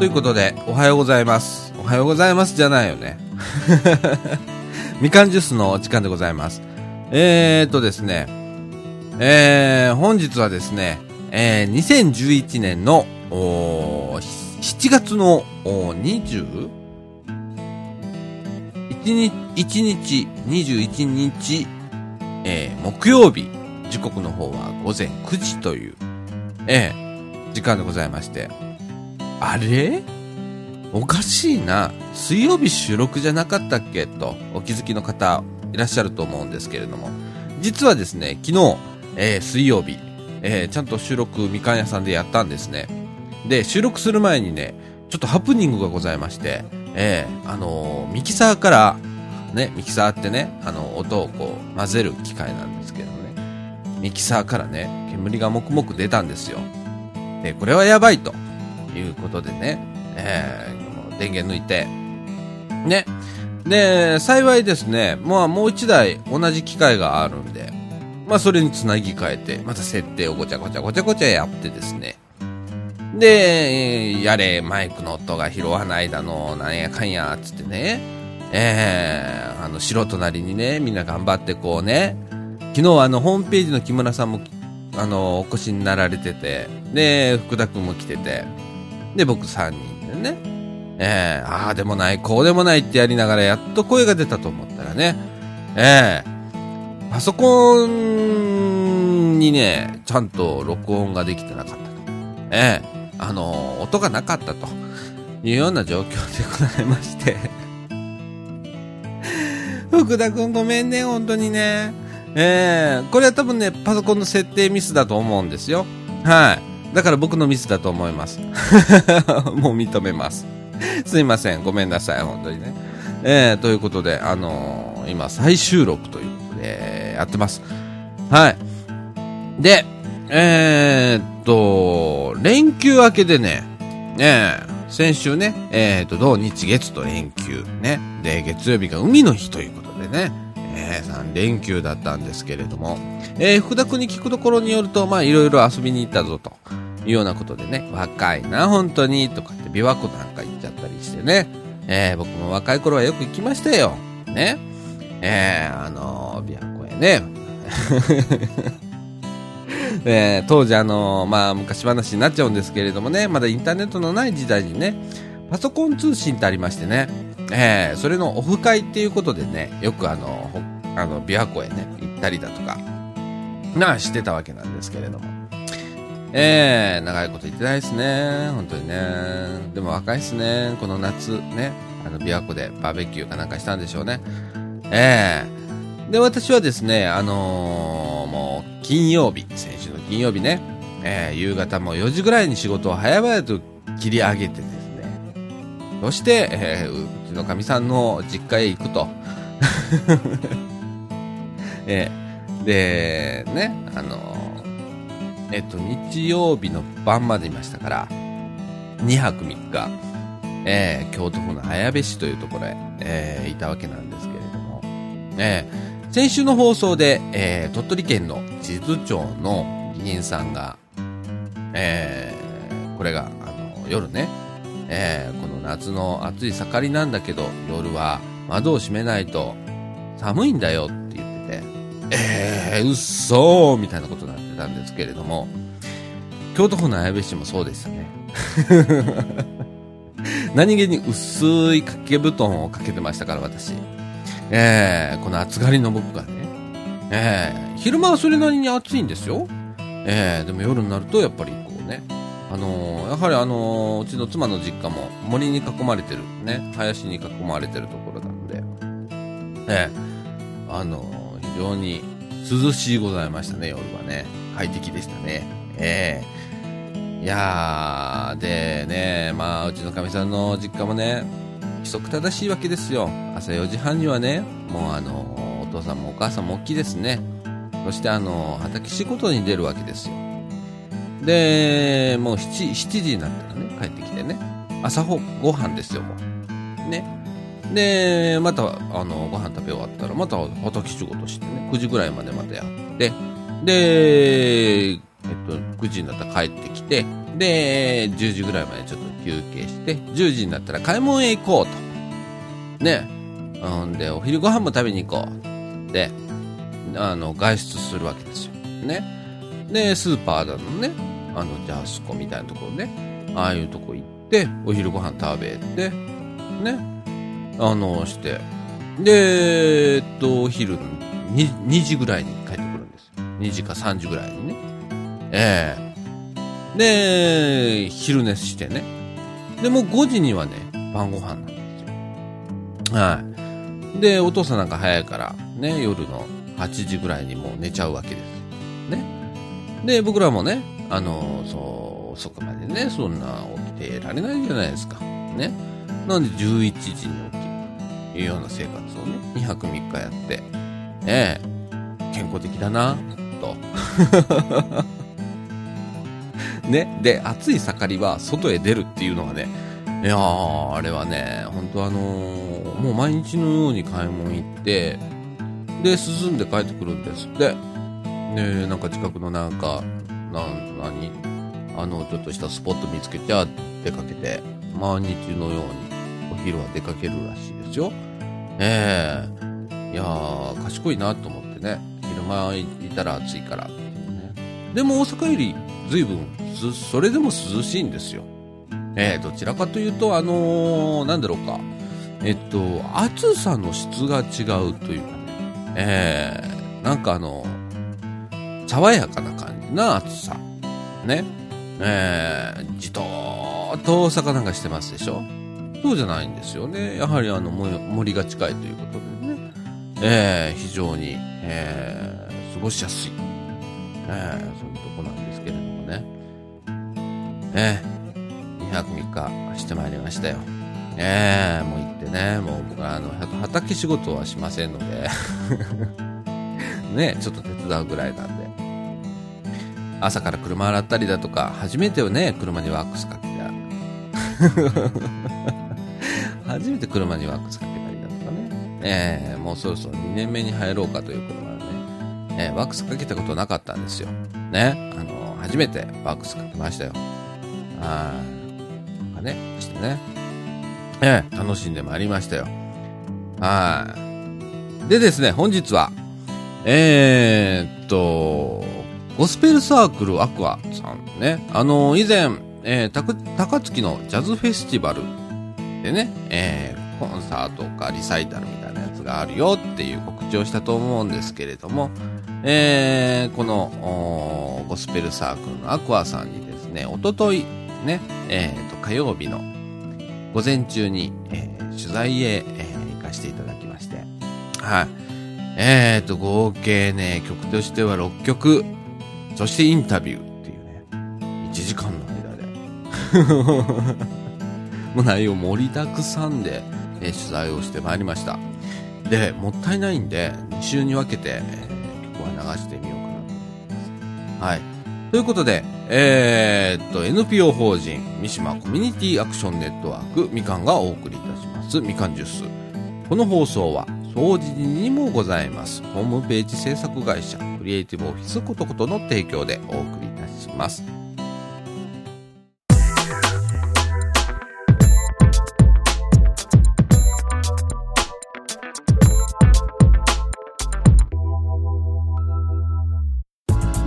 ということで、おはようございます。おはようございますじゃないよね。みかんジュースのお時間でございます。えーっとですね、えー、本日はですね、えー、2011年の、7月の、おー 20? 1日、1日、21日、えー、木曜日、時刻の方は午前9時という、えー、時間でございまして、あれ？おかしいな。水曜日収録じゃなかったっけ？とお気づきの方いらっしゃると思うんですけれども。実はですね、昨日、えー水曜日、えーちゃんと収録みかん屋さんでやったんですね。で、収録する前にね、ちょっとハプニングがございまして、えーあのミキサーから、ね、ミキサーってね、あの、音をこう、混ぜる機械なんですけどね。ミキサーからね、煙がもくもく出たんですよ。で、これはやばいということでね、えー電源抜いて、ね。で、幸いですね、まあもう一台同じ機械があるんで、まあそれにつなぎ替えて、また設定をごちゃごちゃごちゃごちゃやってですね。で、やれ、マイクの音が拾わないだの、なんやかんや、つってね、えーあの、素人なりにね、みんな頑張ってこうね、昨日あの、ホームページの木村さんも、あの、お越しになられてて、で、福田くんも来てて、で、僕3人でね、えー、ああでもない、こうでもないってやりながら、やっと声が出たと思ったらね、えー、パソコンにね、ちゃんと録音ができてなかったと。ええあの音がなかったというような状況でございまして。福田くんごめんね、本当にね。ええこれは多分ね、パソコンの設定ミスだと思うんですよ。はい。だから僕のミスだと思います。もう認めます。すいません。ごめんなさい。本当にね。えー、ということで、あのー今、再収録ということで、やってます。はい。で、えー、っと、連休明けでね、ねえ先週ね、えー、っと、土日月と連休ね。で、月曜日が海の日ということでね、えー、3連休だったんですけれども、えー、福田君に聞くところによると、まあ、いろいろ遊びに行ったぞというようなことでね、若いな、本当に、とかって琵琶湖なんか行っちゃったりしてね、えー、僕も若い頃はよく行きましたよ。ね。えー、あの、琵琶湖へね。えー当時あのまあ昔話になっちゃうんですけれどもね、まだインターネットのない時代にね、パソコン通信ってありましてね、えーそれのオフ会っていうことでね、よくあの、あの、琵琶湖へね、行ったりだとか、な、してたわけなんですけれども。えー、長いこと言ってないですね。本当にね。でも若いですね。この夏ね、あの、琵琶湖でバーベキューかなんかしたんでしょうね。ええで、私はですね、あのーもう、金曜日、先週の金曜日ね、えー夕方も4時ぐらいに仕事を早々と切り上げてですね、そして、えーうちのかみさんの実家へ行くと。えーで、ね、あのえっと、日曜日の晩までいましたから、2泊3日、えー京都府の綾部市というところへ、えーいたわけなんですけれども、えー先週の放送で、えー鳥取県の地図町の議員さんが、えーこれが、あの、夜ね、えーこの夏の暑い盛りなんだけど、夜は窓を閉めないと寒いんだよって言ってて、えー、うっそーみたいなことたんですけれども、京都府の綾部市もそうでしたね。何気に薄い掛け布団をかけてましたから、私。えー、この暑がりの僕がね、えー、昼間はそれなりに暑いんですよ。えー、でも夜になるとやっぱりこうね、あのーやはりあのーうちの妻の実家も森に囲まれてる、ね、林に囲まれてるところなので、えー、あの非常に涼しいございましたね、夜はね。快適でしたね。ええいやー、でね、まあ、うちのかみさんの実家もね、規則正しいわけですよ。朝4時半にはね、もうあの、お父さんもお母さんも大きいですね。そしてあの、畑仕事に出るわけですよ。で、もう 7, 7時になったらね、帰ってきてね、朝ごご飯ですよ、もう。ね。で、また、あの、ご飯食べ終わったら、また畑仕事してね、9時ぐらいまでまたやって、で、えっと、9時になったら帰ってきて、で、10時ぐらいまでちょっと休憩して、10時になったら買い物へ行こうと。ね。うんで、お昼ご飯も食べに行こう。で、あの、外出するわけですよ。ね。で、スーパーだのね、あの、ジャスコみたいなところね、ああいうとこ行って、お昼ご飯食べて、ね、あの、して、で、えっと、お昼 2, 2時ぐらいに2時か3時ぐらいにね。ええー、で、昼寝してね。で、もう5時にはね、晩ご飯なんですよ。はい。で、お父さんなんか早いから、ね、夜の8時ぐらいにもう寝ちゃうわけですよ。ね。で、僕らもね、あの、そう、遅くまでね、そんな起きてられないじゃないですか。ね。なんで11時に起きるというような生活をね、2泊3日やって、ええ健康的だな、と。ね。で、暑い盛りは外へ出るっていうのがね、いやー、あれはね、本当あのー、もう毎日のように買い物行って、で、涼んで帰ってくるんですって。で、なんか近くのなんか、な、何あの、ちょっとしたスポット見つけて、出かけて、毎日のようにお昼は出かけるらしいですよ。ええ、いやー、賢いなと思ってね。昼間いたら暑いから、ね。でも大阪より随分、それでも涼しいんですよ。えー、どちらかというと、あのー、なんだろうか。えっと、暑さの質が違うというかね。えー、なんかあの、爽やかな感じな暑さ。ね。えー、じとーっと大阪なんかしてますでしょそうじゃないんですよね。やはりあの森が近いということでね。えー、非常に、えー、ごしやすい。えー、そういうとこなんですけれどもね。えー、2泊3日してまいりましたよ。えー、もう行ってね、もう僕はあの、畑仕事はしませんので ね、ちょっと手伝うぐらいなんで。朝から車洗ったりだとか、初めてね、車にワックスかけた。初めて車にワックスかけたりだとかね。えー、もうそろそろ2年目に入ろうかという車、えー、ワックスかけたことなかったんですよ。ね。あの、初めてワックスかけましたよ。あー、なんかね、してね。えー、楽しんでまいりましたよ。はい。でですね、本日は、えー、っと、ゴスペルサークルアクアさんね、あの、以前、えー、高槻のジャズフェスティバルでね、えー、コンサートかリサイタルみたいなやつがあるよっていう告知をしたと思うんですけれども、えー、このゴスペルサークルのアクアさんにですね、おとといね、えー、と火曜日の午前中に、えー、取材へ、えー、行かせていただきまして、はい。えーと、合計ね、曲としては6曲、そしてインタビューっていうね、1時間の間で もう内容盛りだくさんで、えー、取材をしてまいりました。で、もったいないんで、2週に分けて、えー、曲は流してみようかなと思います。はい。ということで、えー、っと、NPO 法人三島コミュニティアクションネットワークみかんがお送りいたします、みかんジュース。この放送は、掃除にもございます。ホームページ制作会社、クリエイティブオフィスことことの提供でお送りいたします。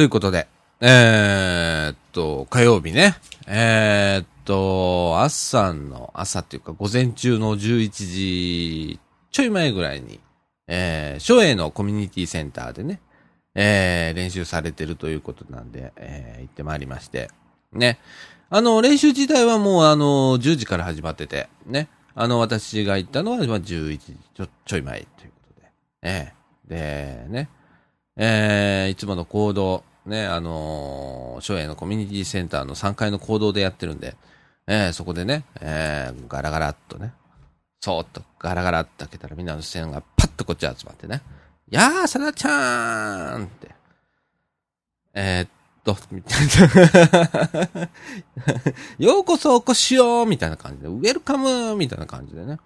ということで、えー、っと、火曜日ね、えー、っと、朝の、朝っていうか午前中の11時ちょい前ぐらいに、えー、省営のコミュニティセンターでね、えー、練習されてるということなんで、えー、行ってまいりまして、ね。あの、練習自体はもうあの、10時から始まってて、ね。あの、私が行ったのは、まあ、11時ちょ、ちょい前ということで、ええー、で、ね。えー、いつもの行動、ね、あのー、省営のコミュニティセンターの3階の行動でやってるんで、えー、そこでね、えー、ガラガラっとね、そーっとガラガラって開けたらみんなの視線がパッとこっち集まってね、やー、さなちゃーんって、えー、っと、みたいな ようこそお越しよみたいな感じで、ウェルカムみたいな感じでね。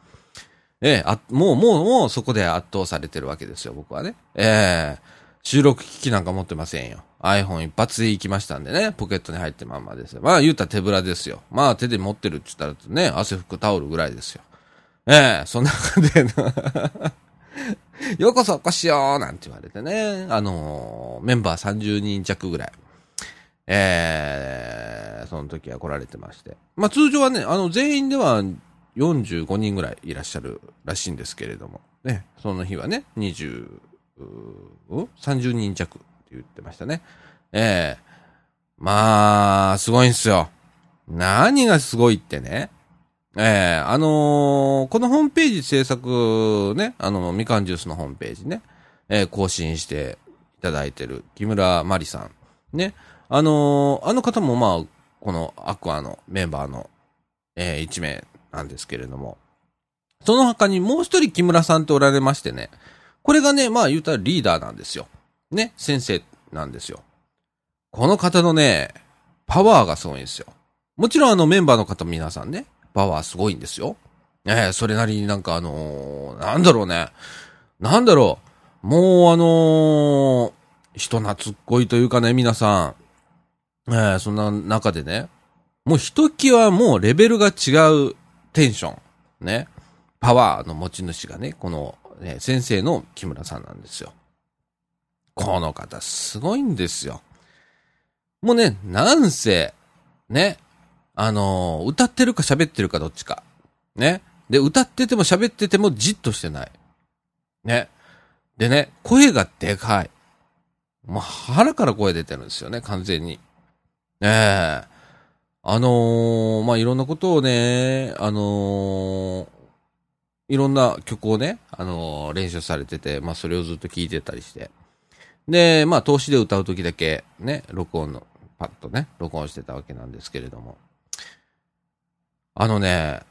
ええー、もう、もう、もうそこで圧倒されてるわけですよ、僕はね。ええー収録機器なんか持ってませんよ。iPhone 一発で行きましたんでね、ポケットに入ってまんまですよ。まあ言うたら手ぶらですよ。まあ手で持ってるって言ったらね、汗拭くタオルぐらいですよ。ええそんな感じで ようこそお越しよなんて言われてね、あのー、メンバー30人弱ぐらい。ええー、その時は来られてまして。まあ通常はね、あの全員では45人ぐらいいらっしゃるらしいんですけれども、ね、その日はね、20、30人弱って言ってましたね。ええー、まあ、すごいんすよ。何がすごいってね。ええー、あのー、このホームページ制作ね、あの、みかんジュースのホームページね、えー、更新していただいてる木村まりさん。ね、あのあの方もまあ、このアクアのメンバーの、え一名なんですけれども、その他にもう一人木村さんっておられましてね、これがね、まあ言うたらリーダーなんですよ。ね、先生なんですよ。この方のね、パワーがすごいんですよ。もちろんあのメンバーの方皆さんね、パワーすごいんですよ。ええー、それなりになんかあのー、なんだろうね。なんだろう。もうあのー、人懐っこいというかね、皆さん。ええー、そんな中でね、もうひときわもうレベルが違うテンション。ね。パワーの持ち主がね、このね、先生の木村さんなんですよ。この方、すごいんですよ。もうね、なんせ、ね、あのー、歌ってるか喋ってるかどっちか。ね。で、歌ってても喋っててもじっとしてない。ね。でね、声がでかい。もう腹から声出てるんですよね、完全に。ねえ。あのー、まあ、いろんなことをね、あのー、いろんな曲をね、あのー、練習されてて、まあ、それをずっと聴いてたりして。で、まあ、投資で歌うときだけ、ね、録音の、パッとね、録音してたわけなんですけれども。あのね、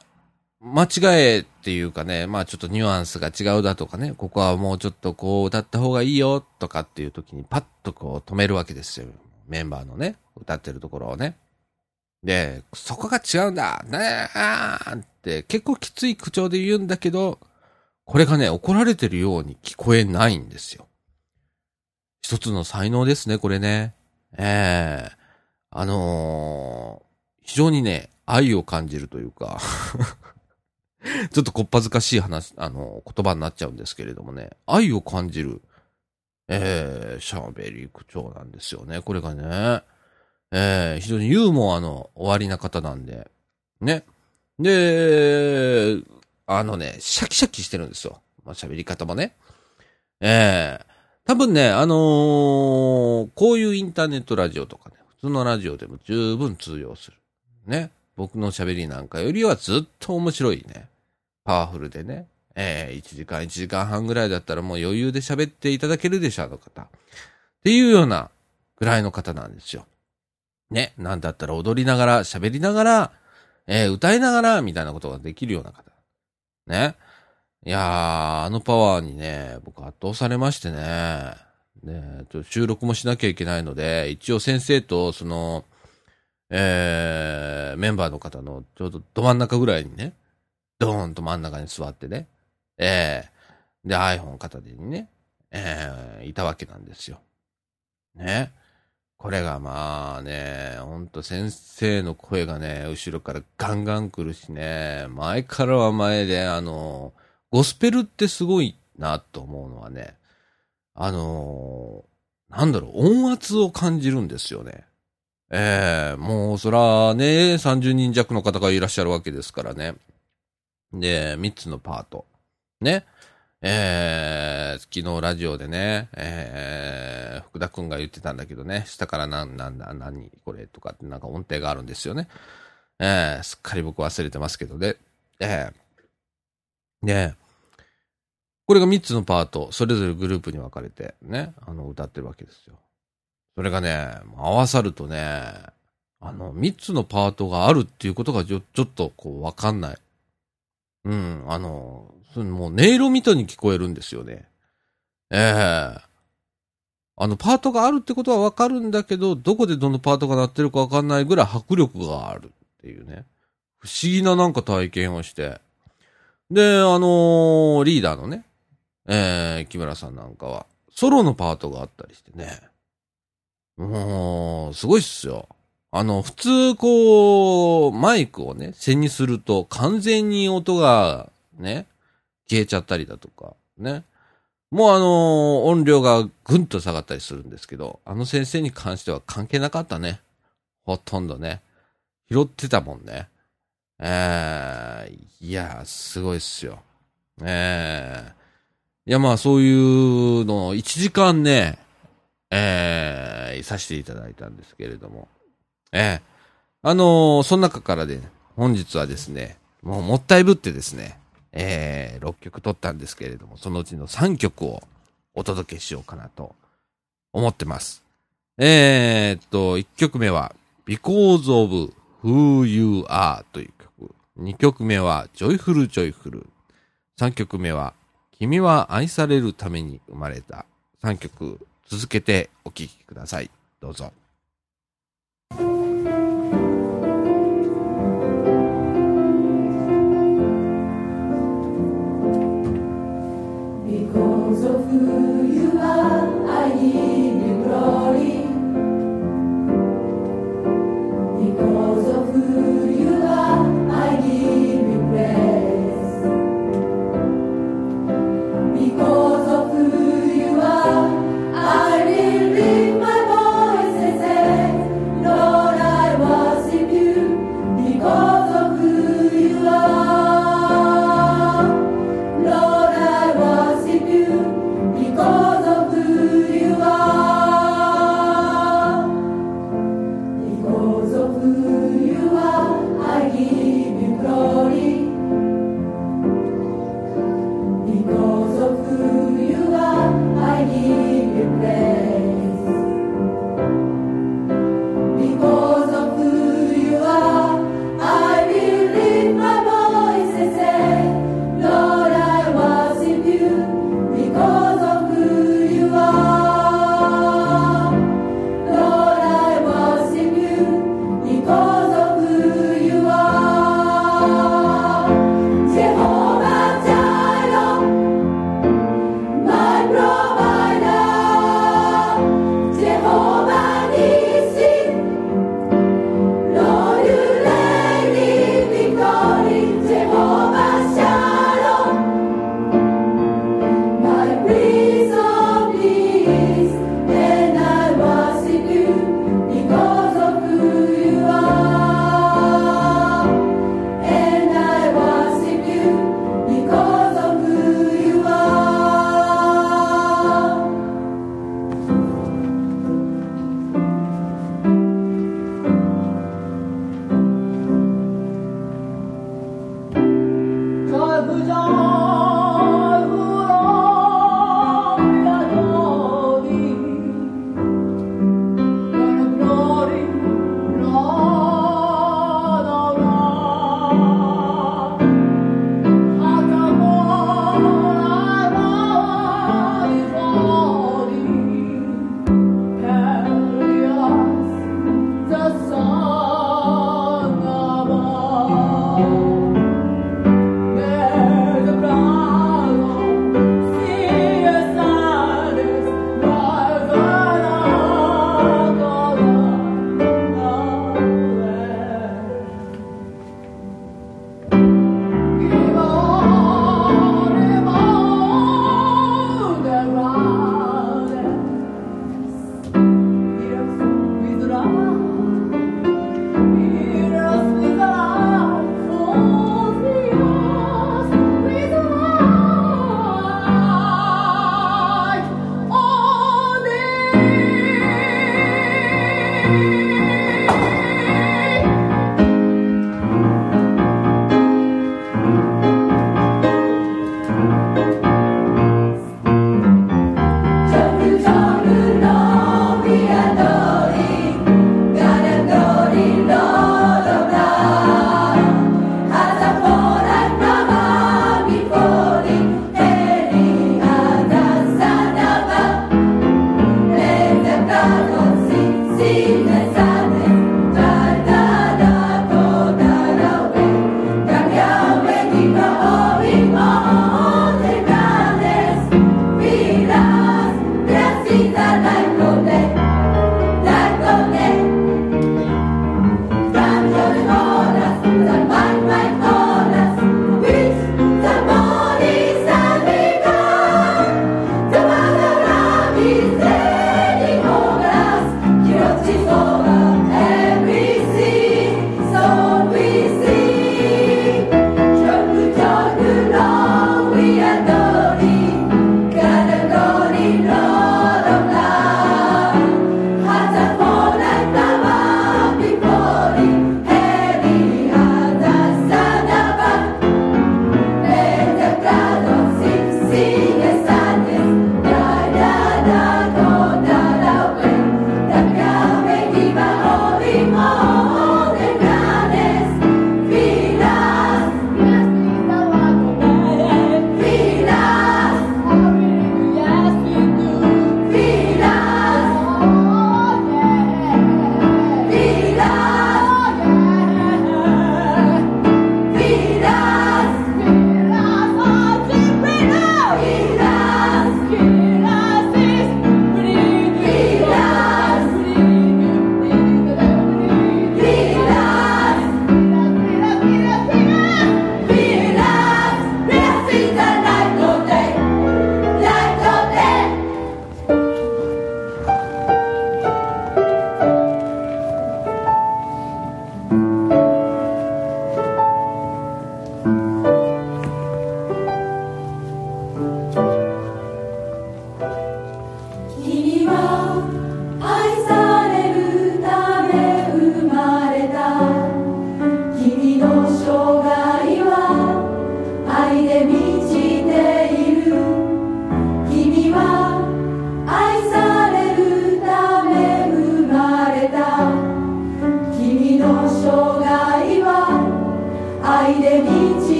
間違えっていうかね、まあちょっとニュアンスが違うだとかね、ここはもうちょっとこう歌った方がいいよとかっていう時にパッとこう止めるわけですよ。メンバーのね、歌ってるところをね。で、そこが違うんだねーって結構きつい口調で言うんだけど、これがね、怒られてるように聞こえないんですよ。一つの才能ですね、これね。ええー、あのー、非常にね、愛を感じるというか ちょっとこっぱずかしい話、あの、言葉になっちゃうんですけれどもね、愛を感じる、ええー、喋り口調なんですよね、これがね。えー、非常にユーモアの終わりな方なんで、ね。で、あのね、シャキシャキしてるんですよ。まあ、喋り方もね。ええー、多分ね、あのー、こういうインターネットラジオとかね、普通のラジオでも十分通用する。ね。僕の喋りなんかよりはずっと面白いね。パワフルでね。ええー、1時間、1時間半ぐらいだったらもう余裕で喋っていただけるでしょ、あの方。っていうようなぐらいの方なんですよ。ね、なんだったら踊りながら、喋りながら、えー、歌いながら、みたいなことができるような方。ね。いやー、あのパワーにね、僕圧倒されましてね。ね、ちょ収録もしなきゃいけないので、一応先生と、その、えー、メンバーの方のちょうどど真ん中ぐらいにね、ドーンと真ん中に座ってね、えー、で iPhone 片手にね、えー、いたわけなんですよ。ね。これがまあね、ほんと先生の声がね、後ろからガンガン来るしね、前からは前で、あの、ゴスペルってすごいなと思うのはね、あの、なんだろう、音圧を感じるんですよね。ええもうそらね、30人弱の方がいらっしゃるわけですからね。で、3つのパート。ね。えー、昨日ラジオでね、えー、福田くんが言ってたんだけどね、下からなんなんだ、何これとかってなんか音程があるんですよね。えー、すっかり僕忘れてますけどね。えー、で、これが3つのパート、それぞれグループに分かれてね、あの、歌ってるわけですよ。それがね、合わさるとね、あの、3つのパートがあるっていうことがちょちょっとこう分かんない。うん、あの、そのもう音色みたいに聞こえるんですよね。ええあの、パートがあるってことはわかるんだけど、どこでどのパートが鳴ってるかわかんないぐらい迫力があるっていうね。不思議ななんか体験をして。で、あのーリーダーのね、えー、木村さんなんかは、ソロのパートがあったりしてね。もう、すごいっすよ。あの、普通、こう、マイクをね、背にすると完全に音がね、消えちゃったりだとか、ね。もうあの音量がぐんと下がったりするんですけど、あの先生に関しては関係なかったね。ほとんどね。拾ってたもんね。えー、いや、すごいっすよ。えー、いやまあそういうのを1時間ね、えー、させていただいたんですけれども。えー、あのー、その中からで、本日はですね、もうもったいぶってですね、えー、6曲撮ったんですけれども、そのうちの3曲をお届けしようかなと思ってます。えー、っと、1曲目は、Because of Who You Are という曲。2曲目は、Joyful Joyful。3曲目は、君は愛されるために生まれた。3曲続けてお聴きください。どうぞ。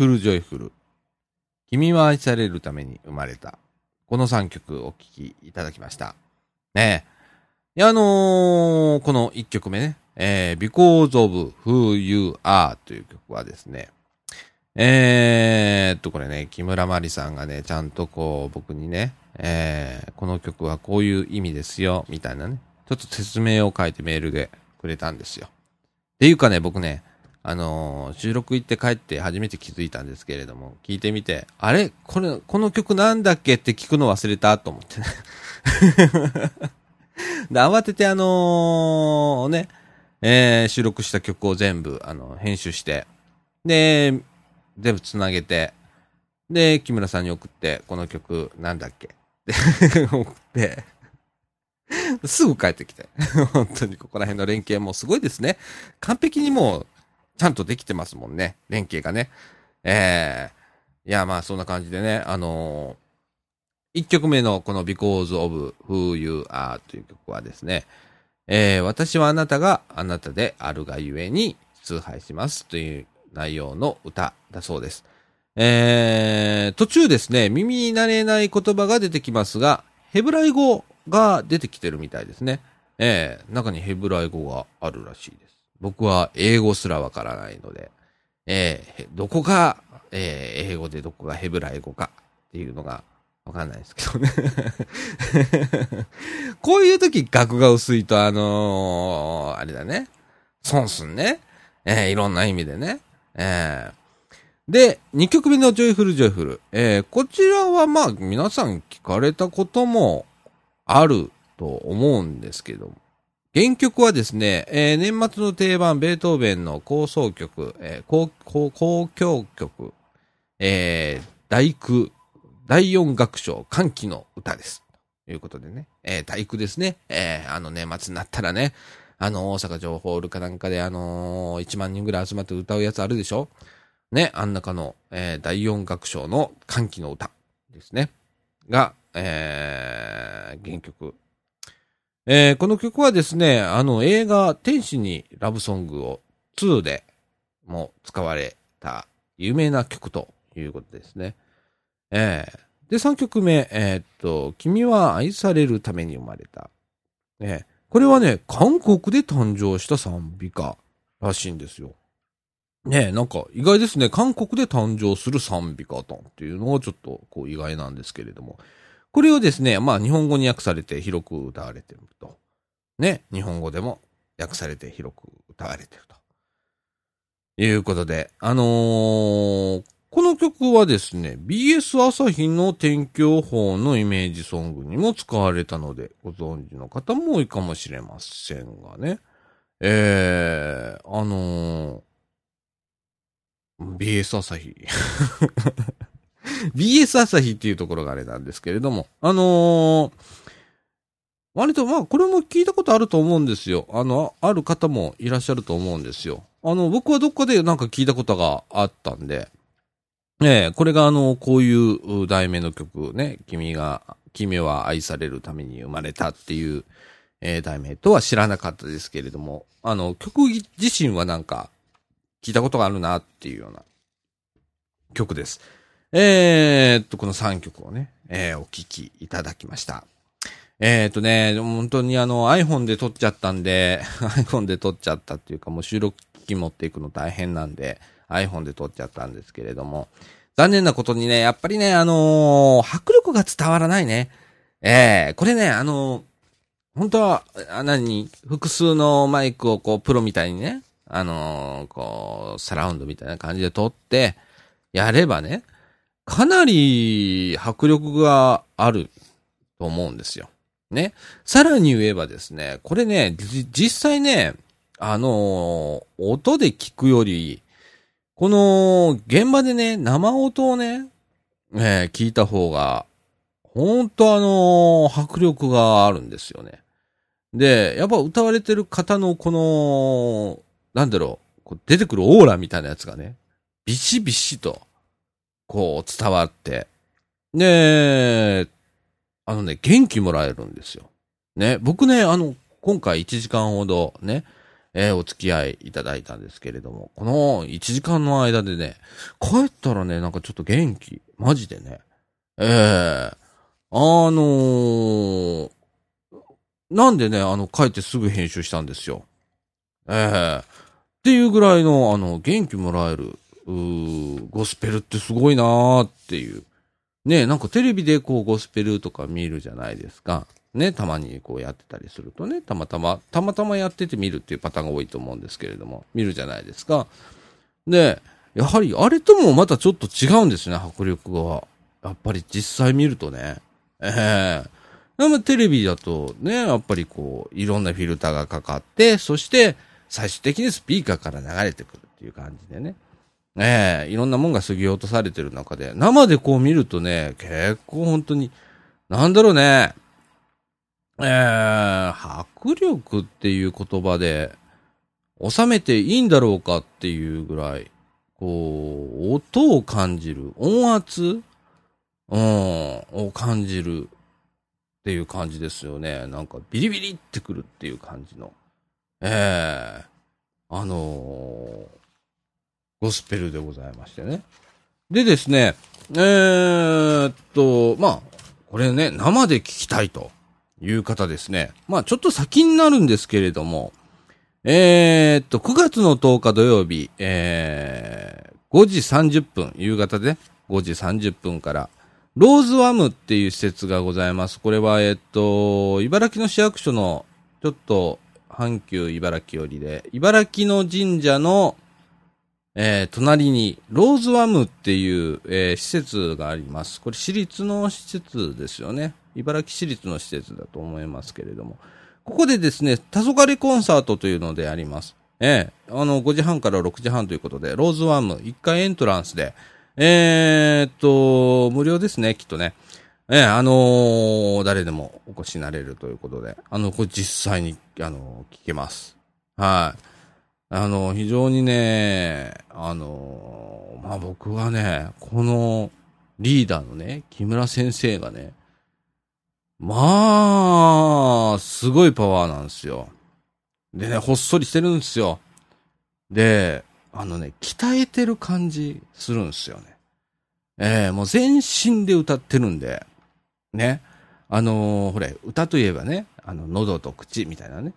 Joyful Joyful 君は愛されるために生まれた。この3曲お聴きいただきました。ねえ。いや、あのーこの1曲目ね、えー、Because of Who You Are という曲はですね、えーっと、これね、木村まりさんがね、ちゃんとこう、僕にね、えー、この曲はこういう意味ですよ、みたいなね、ちょっと説明を書いてメールでくれたんですよ。っていうかね、僕ね、あのー収録行って帰って初めて気づいたんですけれども、聞いてみて、あれ？これ、この曲なんだっけって聞くの忘れたと思ってね。で、慌ててあのね、えー収録した曲を全部、あの、編集して、で、全部つなげて、で、木村さんに送って、この曲なんだっけ？っ て送って、すぐ帰ってきて。本当にここら辺の連携もすごいですね。完璧にもう、ちゃんとできてますもんね。連携がね。ええいや、まあそんな感じでね、あのー、1曲目のこの Because of Who You Are という曲はですね、えー私はあなたがあなたであるがゆえに崇拝しますという内容の歌だそうです。えー、途中ですね、耳に慣れない言葉が出てきますが、ヘブライ語が出てきてるみたいですね。えー、中にヘブライ語があるらしいです。僕は英語すらわからないので、えーどこが、えー英語でどこがヘブライ語かっていうのがわかんないですけどね。こういう時学が薄いと、あのーあれだね。損すんね。えーいろんな意味でね。えーで、2曲目の Joyful Joyful。えーこちらはまあ皆さん聞かれたこともあると思うんですけども。原曲はですね、えー年末の定番、ベートーベンの構想曲、えー交交響曲、えー大工、第四楽章、歓喜の歌です。ということでね、えー大工ですね。えーあの年末になったらね、あの、大阪城ホールかなんかで、あのー1万人ぐらい集まって歌うやつあるでしょ？ね、あん中の、えー第四楽章の歓喜の歌ですね。が、えー原曲。えーこの曲はですね、あの映画天使にラブソングを2でも使われた有名な曲ということですね。えーで、3曲目、えーっと、君は愛されるために生まれた。ね、これはね、韓国で誕生した賛美歌らしいんですよ。ねなんか意外ですね。韓国で誕生する賛美歌だっていうのがちょっとこう意外なんですけれども。これをですね、まあ日本語に訳されて広く歌われてると。ね、日本語でも訳されて広く歌われてると。いうことで、あのーこの曲はですね、BS 朝日の天気予報のイメージソングにも使われたので、ご存知の方も多いかもしれませんがね。えー、あのー BS 朝日。BS 朝日っていうところがあれなんですけれども、あのー割とまあこれも聞いたことあると思うんですよ。あの、ある方もいらっしゃると思うんですよ。あの、僕はどっかでなんか聞いたことがあったんで、ええこれがあの、こういう題名の曲ね、君が、君は愛されるために生まれたっていう、えー題名とは知らなかったですけれども、あの、曲自身はなんか、聞いたことがあるなっていうような曲です。えーっと、この3曲をね、えーお聴きいただきました。えーっとね、本当にあの iPhone で撮っちゃったんで、iPhone で撮っちゃったっていうかもう収録機持っていくの大変なんで、iPhone で撮っちゃったんですけれども、残念なことにね、やっぱりね、あのー迫力が伝わらないね。ええこれね、あのー本当は、あ何、複数のマイクをこう、プロみたいにね、あのこう、サラウンドみたいな感じで撮って、やればね、かなり迫力があると思うんですよ。ね。さらに言えばですね、これね、実際ね、あのー音で聞くより、この、現場でね、生音をね、えー聞いた方が、ほんとあのー迫力があるんですよね。で、やっぱ歌われてる方のこの、なんだろう、こう出てくるオーラみたいなやつがね、ビシビシと、こう伝わって、で、あのね、元気もらえるんですよ。ね、僕ね、あの、今回1時間ほどね、えーお付き合いいただいたんですけれども、この1時間の間でね、帰ったらね、なんかちょっと元気、マジでね、ええあのーなんでね、あの、帰ってすぐ編集したんですよ。ええっていうぐらいの、あの、元気もらえる、うゴスペルってすごいなーっていう。ね、なんかテレビでこうゴスペルとか見るじゃないですか。ね、たまにこうやってたりするとね、たまたま、たまたまやってて見るっていうパターンが多いと思うんですけれども、見るじゃないですか。で、やはりあれともまたちょっと違うんですね、迫力が。やっぱり実際見るとね。ええでもテレビだとね、やっぱりこう、いろんなフィルターがかかって、そして最終的にスピーカーから流れてくるっていう感じでね。ええいろんなもんが過ぎ落とされてる中で、生でこう見るとね、結構本当に、なんだろうね、ええ迫力っていう言葉で、収めていいんだろうかっていうぐらい、こう、音を感じる、音圧うん、を感じるっていう感じですよね。なんかビリビリってくるっていう感じの。ええあのーゴスペルでございましてね。でですね、えーっと、まあ、これね、生で聞きたいという方ですね。まあ、ちょっと先になるんですけれども、えーっと、9月の10日土曜日、えー、5時30分、夕方で、5時30分から、ローズワムっていう施設がございます。これは、えっと、茨城の市役所の、ちょっと、阪急茨城よりで、茨城の神社の、えー隣に、ローズワムっていう、えー施設があります。これ、私立の施設ですよね。茨城市立の施設だと思いますけれども。ここでですね、黄昏コンサートというのであります。ええあの、5時半から6時半ということで、ローズワム、1階エントランスで、えーっと、無料ですね、きっとね。ええあのー誰でもお越しになれるということで、あの、これ実際に、あの聞けます。はい。あの、非常にね、あの、まあ、僕はね、このリーダーのね、木村先生がね、まあ、すごいパワーなんですよ。でね、ほっそりしてるんですよ。で、あのね、鍛えてる感じするんですよね。ええもう全身で歌ってるんで、ね。あのーほれ、歌といえばね、あの、喉と口みたいなね、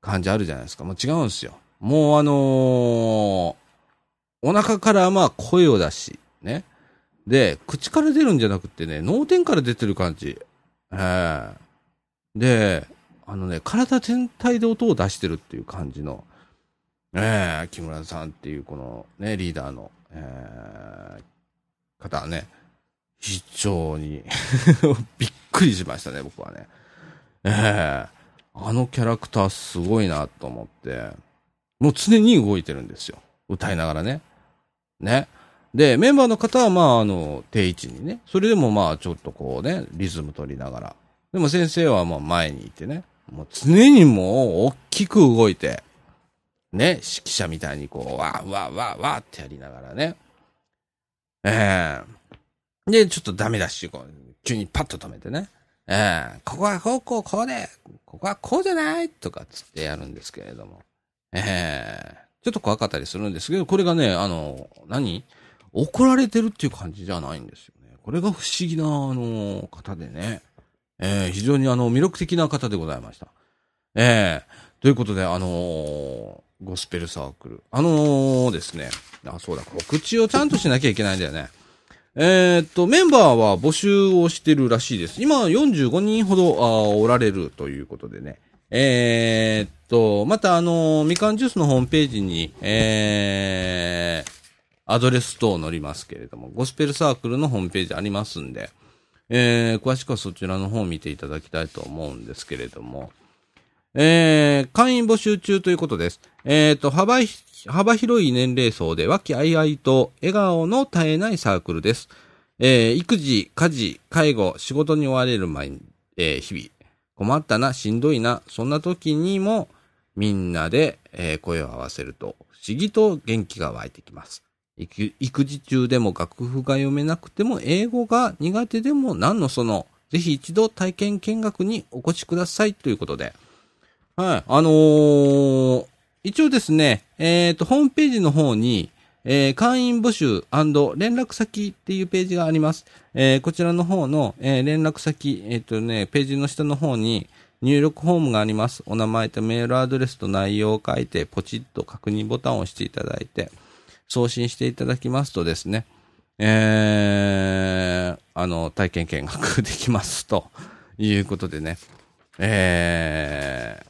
感じあるじゃないですか。もう違うんですよ。もうあのーお腹からまあ声を出し、ね。で、口から出るんじゃなくてね、脳天から出てる感じ。ええで、あのね、体全体で音を出してるっていう感じの、ええ木村さんっていうこのね、リーダーの、ええ方はね、非常に びっくりしましたね、僕はね。ええあのキャラクターすごいなと思って、もう常に動いてるんですよ。歌いながらね。ね。で、メンバーの方は、まあ、あの、定位置にね、それでもまあ、ちょっとこうね、リズム取りながら。でも先生はまあ前にいてね、もう常にもう大きく動いて、ね、指揮者みたいにこう、わーわーわーわーってやりながらね。ええで、ちょっとダメだし、こう、急にパッと止めてね。ええここはこうこうこうで、ここはこうじゃないとかつってやるんですけれども。ええちょっと怖かったりするんですけど、これがね、あの、何？怒られてるっていう感じじゃないんですよね。これが不思議な、あの、方でね。ええ非常にあの、魅力的な方でございました。ええということで、あのゴスペルサークル。あのーですね。あ、そうだ、告知をちゃんとしなきゃいけないんだよね。えーっと、メンバーは募集をしてるらしいです。今、45人ほど、あーおられるということでね。えーっと、また、あのみかんジュースのホームページに、えー、アドレス等載りますけれども、ゴスペルサークルのホームページありますんで、えー、詳しくはそちらの方を見ていただきたいと思うんですけれども、えー、会員募集中ということです。えーと、幅、幅広い年齢層で和気あいあいと笑顔の絶えないサークルです。えー、育児、家事、介護、仕事に追われる毎、えー日々、困ったな、しんどいな、そんな時にも、みんなで、えー声を合わせると、不思議と元気が湧いてきます。育児中でも楽譜が読めなくても、英語が苦手でも何のその、ぜひ一度体験見学にお越しくださいということで、はい。あのー一応ですね、えっ、と、ホームページの方に、えー会員募集連絡先っていうページがあります。えーこちらの方の、えー連絡先、えっ、とね、ページの下の方に入力フォームがあります。お名前とメールアドレスと内容を書いて、ポチッと確認ボタンを押していただいて、送信していただきますとですね、えー、あの、体験見学できますということでね、え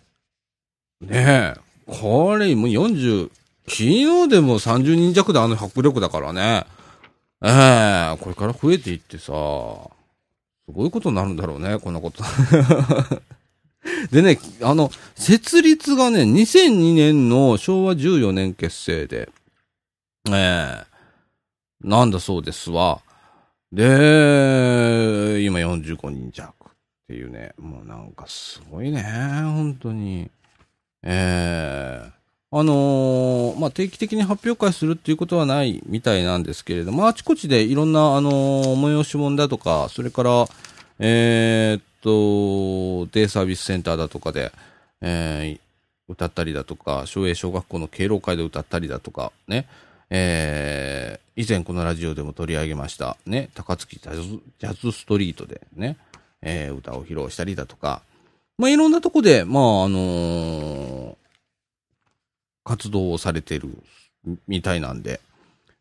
ー、ねえ、これもう40、昨日でも30人弱であの迫力だからね、ええー、これから増えていってさ、すごいことになるんだろうね、こんなこと。でね、あの、設立がね、2002年の昭和14年結成で、ええー、なんだそうですわ。で、今45人弱っていうね、もうなんかすごいね、本当に。ええーあのー、まあ、定期的に発表会するっていうことはないみたいなんですけれども、あちこちでいろんな、あのー、催し物だとか、それから、えー、っと、デイサービスセンターだとかで、えー、歌ったりだとか、昭栄小学校の敬老会で歌ったりだとか、ね、えー、以前このラジオでも取り上げました、ね、高槻ジャズジャズストリートでね、えー、歌を披露したりだとか、まあ、いろんなとこで、まあ、あのー、活動をされてるみたいなんで。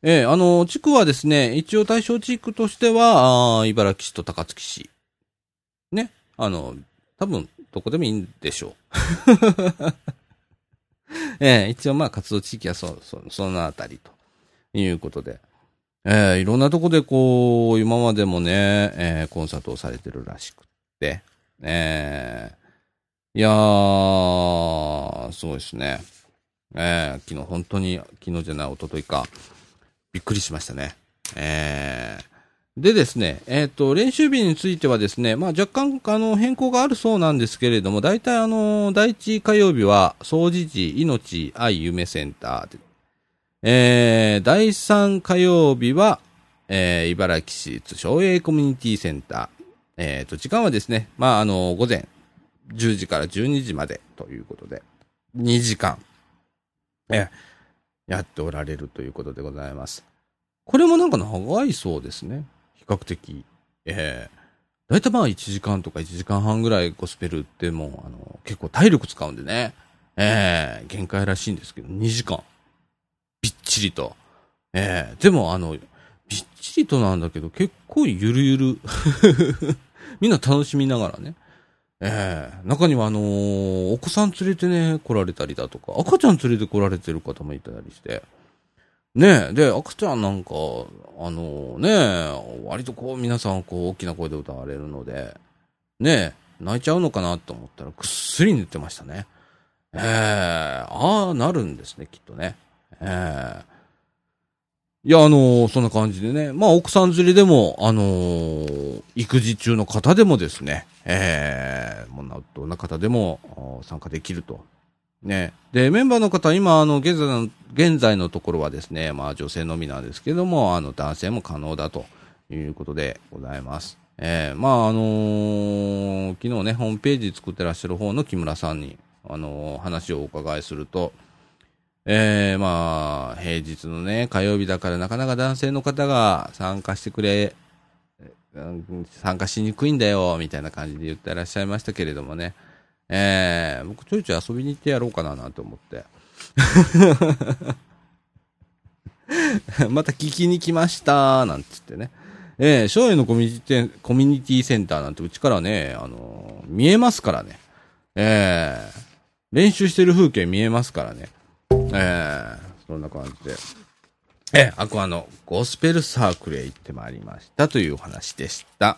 えー、あの、地区はですね、一応対象地区としては、あ茨城市と高槻市。あの、多分、どこでもいいんでしょう。えー、一応まあ活動地域はそ、そ、そのあたりということで。えー、いろんなとこでこう、今までもね、えー、コンサートをされてるらしくって、えー、いやー、すごいですね。えー、昨日本当に、昨日じゃない、一昨日か、びっくりしましたね。えー、でですね、えっ、ー、と、練習日についてはですね、まあ若干、あの、変更があるそうなんですけれども、大体あの、第一火曜日は、掃除時、命、愛、夢センターで、えー、第三火曜日は、えー、茨城市立省営コミュニティセンター。えっ、ー、と、時間はですね、まあ、あの、午前10時から12時までということで、2時間。えやっておられるということでございます。これもなんか長いそうですね。比較的。ええー、だいたいまあ1時間とか1時間半ぐらいゴスペルってもう、あの、結構体力使うんでね。ええー、限界らしいんですけど、2時間。びっちりと。ええー、でもあの、びっちりとなんだけど、結構ゆるゆる。みんな楽しみながらね。ええ、中にはあの、お子さん連れてね、来られたりだとか、赤ちゃん連れて来られてる方もいたりして、ねえ、で、赤ちゃんなんか、あのー、ね割とこう皆さんこう大きな声で歌われるので、ねえ、泣いちゃうのかなと思ったらぐっすり寝てましたね。ええー、ああ、なるんですね、きっとね。ええいや、あのー、そんな感じでね。まあ、奥さん連れでも、あの、育児中の方でもですね、ええ、もうどんな方でも参加できると。ね。で、メンバーの方、今、あの、現在の、現在のところはですね、まあ、女性のみなんですけども、あの、男性も可能だということでございます。ええー、まあ、あのー、昨日ね、ホームページ作ってらっしゃる方の木村さんに、あの話をお伺いすると、えー、まあ、平日のね、火曜日だからなかなか男性の方が参加してくれ、参加しにくいんだよ、みたいな感じで言ってらっしゃいましたけれどもね。えー、僕ちょいちょい遊びに行ってやろうかななんて思って。また聞きに来ました、なんつってね。えー、昭和のコミュニティ、コミュニティセンターなんてうちからね、あのー、見えますからね。えー、練習してる風景見えますからね。えー、そんな感じで。え、アクアのゴスペルサークルへ行ってまいりましたというお話でした。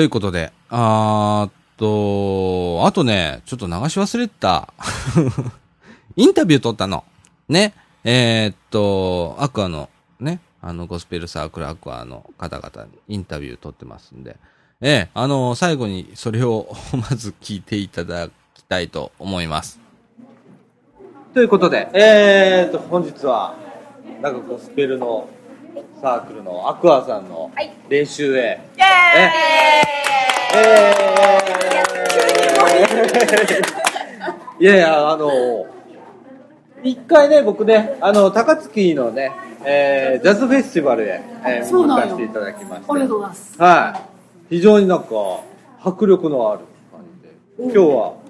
ということで、あーと、あとね、ちょっと流し忘れてた。インタビュー撮ったの。ね。えーっと、アクアの、ね、あの、ゴスペルサークルアクアの方々にインタビュー撮ってますんで、ええあの、最後にそれを まず聞いていただきたいと思います。ということで、えーと、本日は、なんかゴスペルのサークルのアクアさんのはい。練習へ、イエいやいや、あの、一回ね、僕ね、あの、高槻のね、えージャズフェスティバルへ、えー、そうなんよ。行かせていただきまして。ありがとうございます。はい。非常になんか、迫力のある感じで、今日は、よ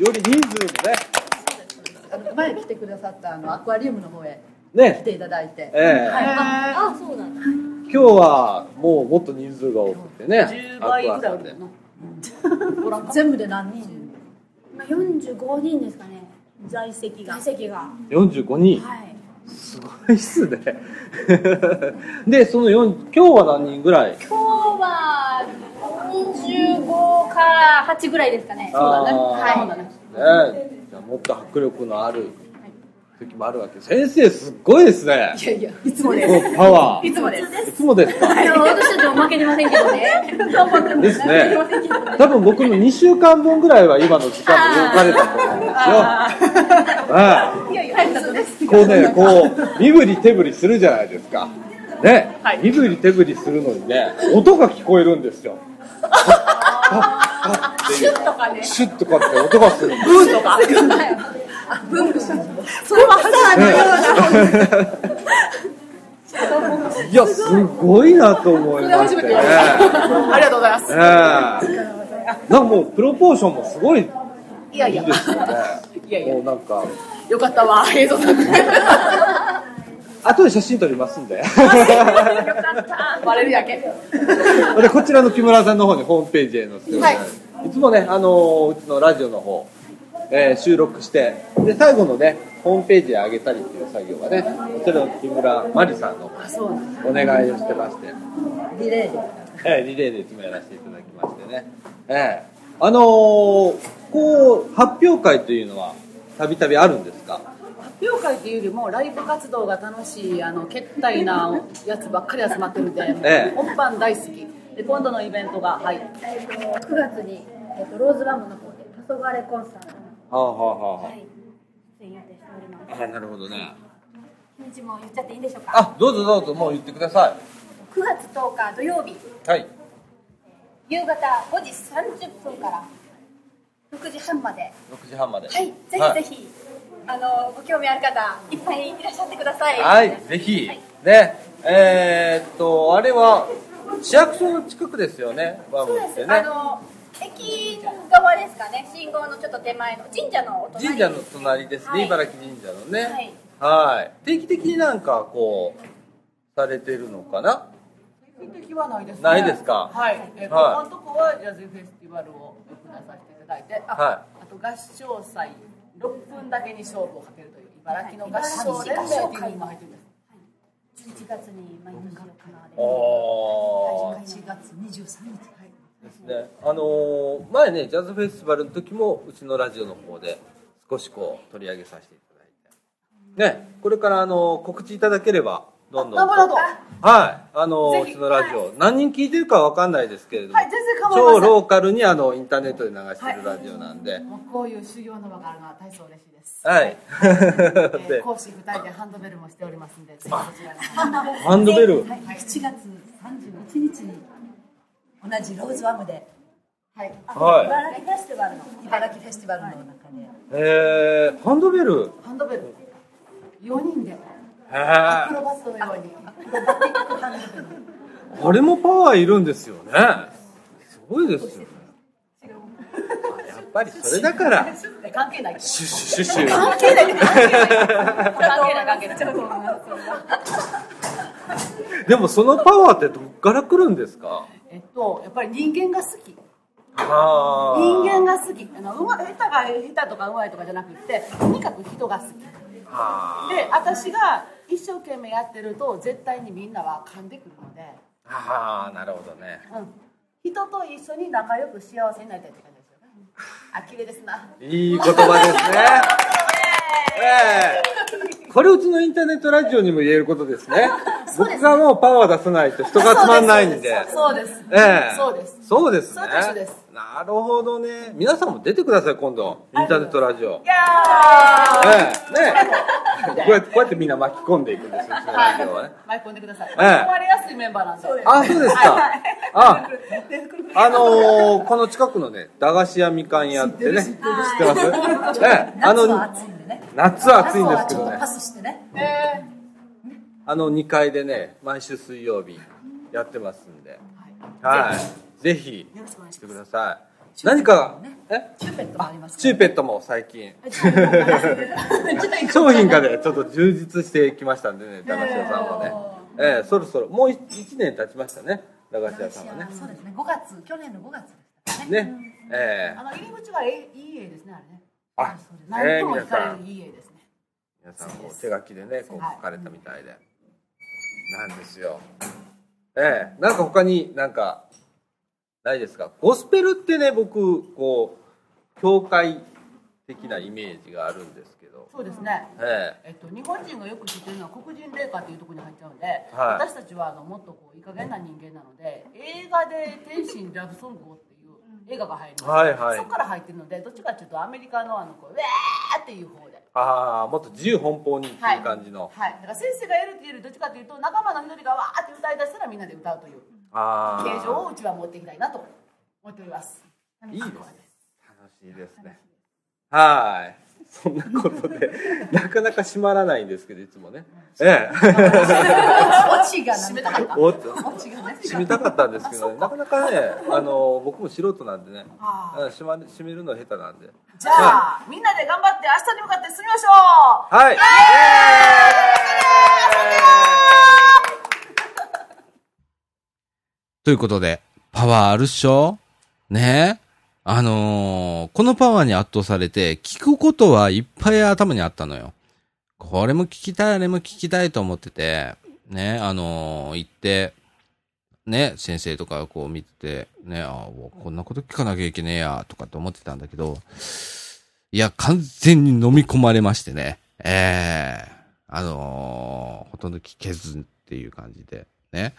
り人数もね、あの前来てくださったあのアクアリウムの方へ来ね、ていただいて、ええはい、ああそうなんだ。今日はもうもっと人数が多くてね、10倍ぐらいおるよな。全部で何人？まあ45人ですかね在籍が在籍が45人。はいすごいっすね。で、その4、今日は何人ぐらい？今日は25から8ぐらいですかねそうだね。あーはい。ねじゃあもっと迫力のある時もあるわけ。先生すっごいですね。いやいやいつもでこのパワす。いつもでー。いつもですか？いや私たちも負けてませんけどね頑張ってですね。多分僕の2週間分ぐらいは今の時間で動かれたと思うんですよ。はいいやいや入ったとです。こうね、こう、身振り手振りするじゃないですか。ね、はい身振り手振りするのにね、音が聞こえるんですよ。ああっていうとかね。シュッとかって音がするんですブーとか。それはさあのような。いや、すごいなと思いましてね。ありがとうございます。ええなんかもうプロポーションもすごいいいやいやい。やいやもうなんか、よかったわ映像撮って。後で写真撮りますんで。バレるやけ。でこちらの木村さんの方にホームページへ載せております、、はいつもね、あのーうちのラジオの方、えー収録してで最後のねホームページへ上げたりっていう作業はねこちらの木村真理さんのあそうなんだ。お願いをしてまして、リレーで。えーリレーでいつもやらせていただきましてね、えーあのーこう発表会というのはたびたびあるんですか？発表会っていうよりもライブ活動が楽しいあのけったいなやつばっかり集まってるんで、ええ本番大好き。で今度のイベントがはい。えっと9月に、えっと、ローズバムの方で「黄昏コンサート」はあはあはの、はい、出演予定しておりますあ、あなるほどね。日も言っちゃっていいんでしょうか？あどうぞどうぞもう言ってくださ9月10日土曜日。いはい。夕方5時30分から6時半まで。6時半まで。はいぜひぜひ、あのご興味ある方いっぱいいらっしゃってください。はい、ぜひ、はい。ね、えーっと、あれは、市役所の近くですよね、ワそうです、ムってね。あの駅側ですかね。信号のちょっと手前の神社の神社の隣ですね、はい。茨城神社のね。はい。はい。定期的になんかこう、されてるのかな？的はないですね。ないですか？はい、えーこはい。このとこはジャズフェスティバルをよく出させていただいてあ,、はあと合唱祭6分だけに勝負をかけるという茨城の合唱連盟はいっていうのも入ってるんです。11月に毎年行われる。おー。8月23日はいですね。あのー前ね、ジャズフェスティバルの時も、うちのラジオの方で、少しこう、取り上げさせていただいて。ね、これからあのー告知いただければ、どんどんはい。あの、うちのラジオ、何人聞いてるかわかんないですけれども、はい超ローカルにあの、インターネットで流してるラジオなんで、もうこういう修行の場があるのは大層嬉しいです。はい。えーで、講師2人でハンドベルもしておりますんで、ぜひそちらに。ハンドベル、はい、7月31日に同じローズワムで、はい、はい。茨城フェスティバルの茨城フェスティバルの中で、えー、ハンドベル、ハンドベル。4人で。へアクーロバットのように。あれもパワーいるんですよね。すごいですよね。やっぱりそれだから、え関係ない。シュッシュシュッシュ。関係ない関係ない。関係ない関係ない。でもそのパワーってどっから来るんですか？えっとやっぱり人間が好き。は人間が好き。あのうま下手が下手とかうまいとかじゃなくってとにかく人が好き。はで私が一生懸命やってると絶対にみんなは噛んでくるので、あ、はあ、なるほどね。うん、人と一緒に仲良く幸せになりたいって感じですよね。あ綺麗ですな。いい言葉ですね。ええこれうちのインターネットラジオにも言えることですね。す。僕がもうパワー出さないと人が集まんないんで。そうです。ええ。そうです。そうですね。そうです。なるほどね。皆さんも出てください、今度。インターネットラジオ。い。やええ。ねえ。こうやって、こうやってみんな巻き込んでいくんですよ、うちのラジオはね。ー巻き込んでください。ええ。巻き込まれやすいメンバーなんで。あ、そうですか。あ、あのー、この近くのね、駄菓子屋みかん屋ってね、知ってます。ええ、あの、ね。夏は暑いんですけどね。パ、スしてね。えあの2階でね、毎週水曜日やってますんで、はい。ぜひ、来てください。何か、え？チューペットもありますチューペットも最近、ッ商品がね、ちょっと充実してきましたんでね、駄菓子屋さんもね。ええ、そろそろ、もう1年経ちましたね、駄菓子屋さんはね。そうですね。5月去年の5月でしたね。ね。ええ。あの入り口がえいい絵ですねあれねあ、何ねとも惹かれるいい絵ですね。皆さんこう手書きでね、こう書かれたみたいで。なんですよ。ええ。なんか他になんか、ないですか？ゴスペルってね、僕、こう、教会的なイメージがあるんですけど。そうですね。ええ。っと、日本人がよく知ってるのは黒人霊歌っていうところに入っちゃうんで、はい。私たちはあのもっとこういい加減な人間なので映画で「天心ラブソングを」って映画が入ります、はいはいそこから入ってるのでどっちかっていうとアメリカのあのこうウェーっていう方で。ああ、もっと自由奔放にっていう感じの。はい、だから先生がやるっていうよりどっちかというと仲間の一人がわーって歌い出したらみんなで歌うという。形状をうちは持っていきたいなと思っておりますいいです。楽しいですね。はい。そんなことで、なかなか閉まらないんですけど、いつもね。ええ。オチが締めたかった。おっと。オチがね閉めたかったんですけどね、なかなかね、あの、僕も素人なんでね、あうん閉まる閉めるの下手なんで。じゃあ、みんなで頑張って明日に向かって進みましょう。はい。ということで、パワーあるっしょ？ねあのーこのパワーに圧倒されて、聞くことはいっぱい頭にあったのよ。これも聞きたい、あれも聞きたいと思ってて、ね、あのー行って、ね、先生とかこう見てて、ね、あこんなこと聞かなきゃいけねえや、とかって思ってたんだけど、いや、完全に飲み込まれましてね、ええあのほとんど聞けずっていう感じで、ね。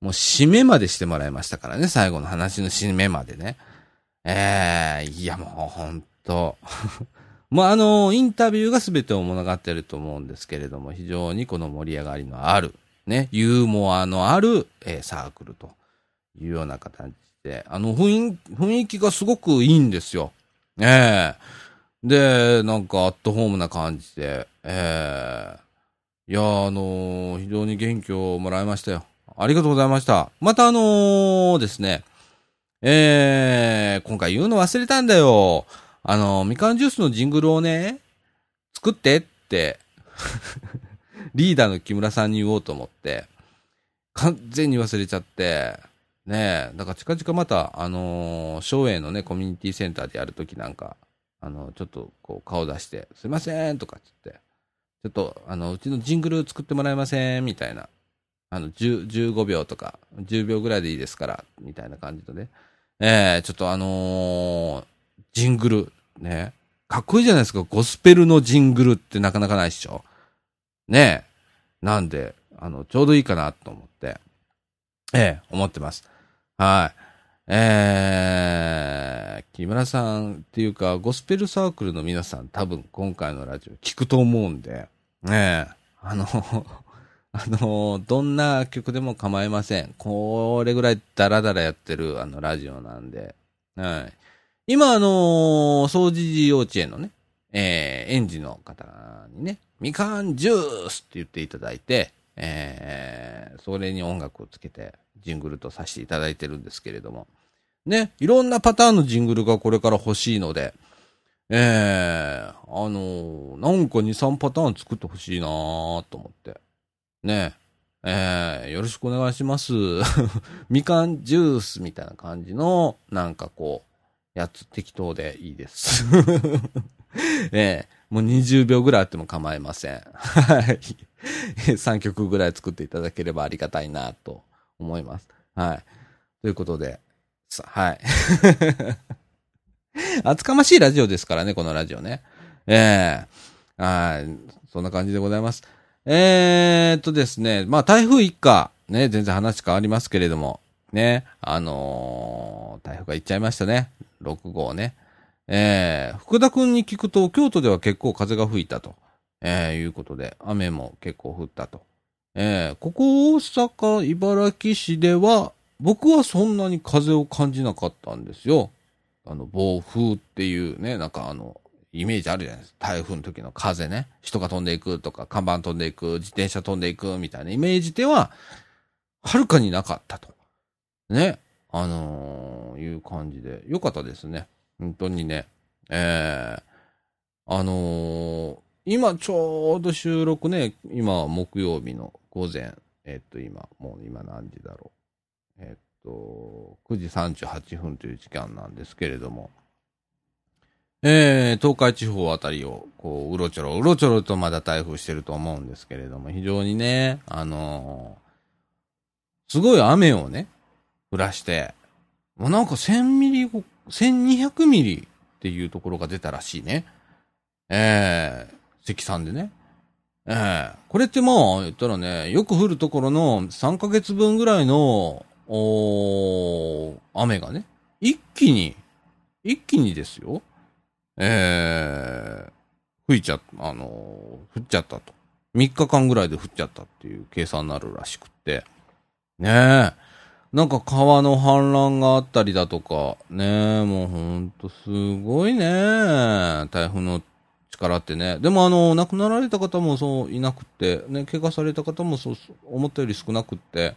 もう締めまでしてもらいましたからね、最後の話の締めまでね。ええいやもうほんと。もうあの、インタビューが全てを物語ってると思うんですけれども、非常にこの盛り上がりのある、ね、ユーモアのある、えーサークルというような形で、あの雰囲雰囲気がすごくいいんですよ。ええで、なんかアットホームな感じで、ええいや、あの非常に元気をもらいましたよ。ありがとうございました。またあのですね、えー、今回言うの忘れたんだよ。あの、みかんジュースのジングルをね、作ってって、リーダーの木村さんに言おうと思って、完全に忘れちゃって、ねえ、だから近々また、あのー、昭栄のね、コミュニティセンターでやるときなんか、あの、ちょっとこう顔出して、すいませんとかっつって、ちょっと、あの、うちのジングル作ってもらえませんみたいな。あの、10 15秒とか、10秒ぐらいでいいですから、みたいな感じでね。ええちょっとあのージングル、ね。かっこいいじゃないですか。ゴスペルのジングルってなかなかないっしょ。ねえ。なんで、あの、ちょうどいいかなと思って、ええ思ってます。はい。えー、木村さんっていうか、ゴスペルサークルの皆さん多分今回のラジオ聞くと思うんで、ねえ、あの、あの、どんな曲でも構いません。これぐらいダラダラやってるあのラジオなんで、はい。今あの掃除時幼稚園のね、えー、園児の方にね、みかんジュースって言っていただいて、えー、それに音楽をつけてジングルとさせていただいてるんですけれども、ね、いろんなパターンのジングルがこれから欲しいので、えー、あのーなんか2、3パターン作ってほしいなーと思って。ねえ、えー、よろしくお願いします。みかんジュースみたいな感じの、なんかこう、やつ適当でいいです。え えもう20秒ぐらいあっても構いません。はい。3曲ぐらい作っていただければありがたいなと思います。はい。ということで、はい。厚かましいラジオですからね、このラジオね。ええはい。そんな感じでございます。えー、っとですね、まあ台風一過、ね、全然話変わりますけれども、ね、あのー台風が行っちゃいましたね。6号ね。えー、福田くんに聞くと、京都では結構風が吹いたと、えー、いうことで、雨も結構降ったと。えー、ここ大阪、茨城市では、僕はそんなに風を感じなかったんですよ。あの、暴風っていうね、なんかあの、イメージあるじゃないですか。台風の時の風ね。人が飛んでいくとか、看板飛んでいく、自転車飛んでいくみたいなイメージでは、はるかになかったと。ね。あのーいう感じで。よかったですね。本当にね。ええあのー今ちょうど収録ね、今木曜日の午前、えっと今、もう今何時だろう。えっと、9時38分という時間なんですけれども、えー、東海地方あたりを、こう、うろちょろ、うろちょろとまだ台風してると思うんですけれども、非常にね、あのーすごい雨をね、降らして、もうなんか1000ミリ、1200ミリっていうところが出たらしいね。ええ積算でね。ええこれってまあ、言ったらね、よく降るところの3ヶ月分ぐらいの、お雨がね、一気に、一気にですよ。ええ吹いちゃあのー降っちゃったと。3日間ぐらいで降っちゃったっていう計算になるらしくって。ねえ。なんか川の氾濫があったりだとか、ねえ、もうほんとすごいね。台風の力ってね。でもあの、亡くなられた方もそういなくって、ね、怪我された方もそう、思ったより少なくって、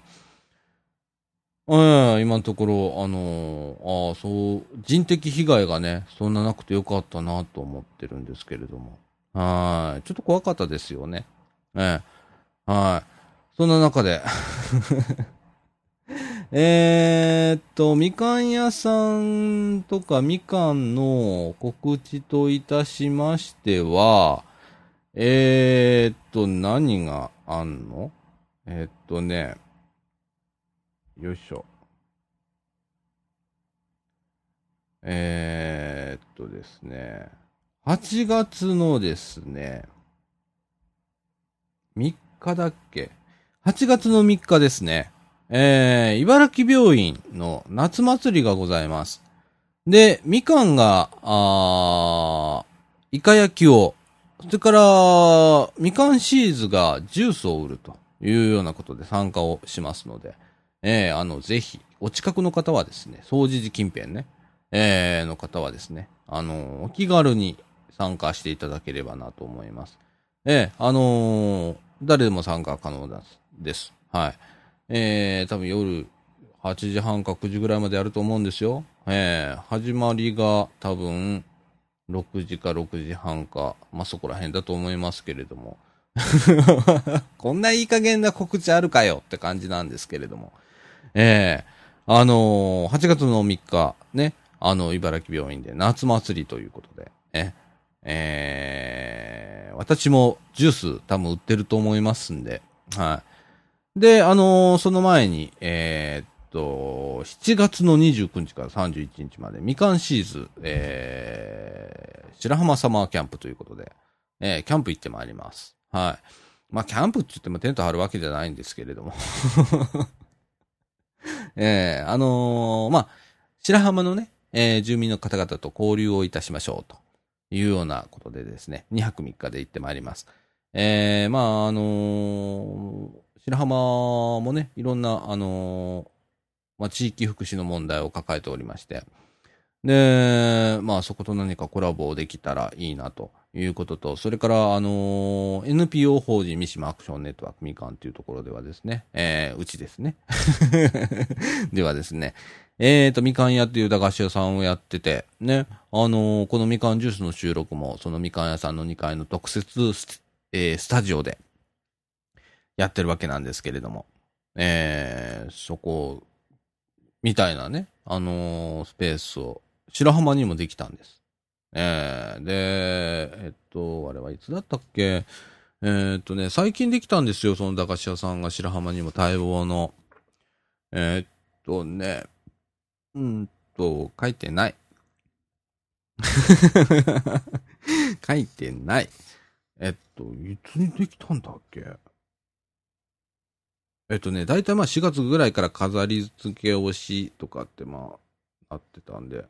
ええ今のところ、あのああ、そう、人的被害がね、そんななくてよかったなと思ってるんですけれども。はい。ちょっと怖かったですよね。ええはい。そんな中で、えーっと、みかん屋さんとかみかんの告知といたしましては、えーっと、何があんの？えっとね、よいしょ。えーっとですね、8月のですね、3日だっけ ?8 月の3日ですね。えー、茨城病院の夏祭りがございます。で、みかんが、あーイカ焼きを、それから、みかんシーズがジュースを売るというようなことで参加をしますので、えー、あの、ぜひ、お近くの方はですね、総除寺近辺ね、えー、の方はですね、あの、お気軽に参加していただければなと思います。えー、あのー誰でも参加可能です。です。はい。えー、多分夜8時半か9時ぐらいまでやると思うんですよ。えー、始まりが多分6時か6時半か、まあ、そこら辺だと思いますけれども。こんないい加減な告知あるかよって感じなんですけれども。えー、あのー8月の3日、ね、あの、茨城病院で夏祭りということで、え、えー、私もジュース多分売ってると思いますんで、はい。で、あのーその前に、えーっと、7月の29日から31日まで、みかんシーズ、えー、白浜サマーキャンプということで、えー、キャンプ行ってまいります。はい。まあ、キャンプって言ってもテント張るわけじゃないんですけれども。えー、あのーまあ、白浜のね、えー住民の方々と交流をいたしましょうと。いうようなことでですね、2泊3日で行ってまいります。えー、まあ、あのー白浜もね、いろんな、あのーまあ、地域福祉の問題を抱えておりまして、で、まあ、そこと何かコラボできたらいいなということと、それから、あのー NPO 法人三島アクションネットワークみかんというところではですね、えーうちですね。ではですね、えーと、みかん屋っていう駄菓子屋さんをやってて、ね、あのーこのみかんジュースの収録も、そのみかん屋さんの2階の特設ス,、えースタジオでやってるわけなんですけれども、えーそこ、みたいなね、あのースペースを、白浜にもできたんです。えーで、えっと、あれはいつだったっけ？えーっとね、最近できたんですよ、その駄菓子屋さんが白浜にも待望の。えーっとね、うんと、書いてない。書いてない。えっと、いつにできたんだっけ？えっとね、だいたいまあ4月ぐらいから飾り付けをしとかってまあ、あってたんで、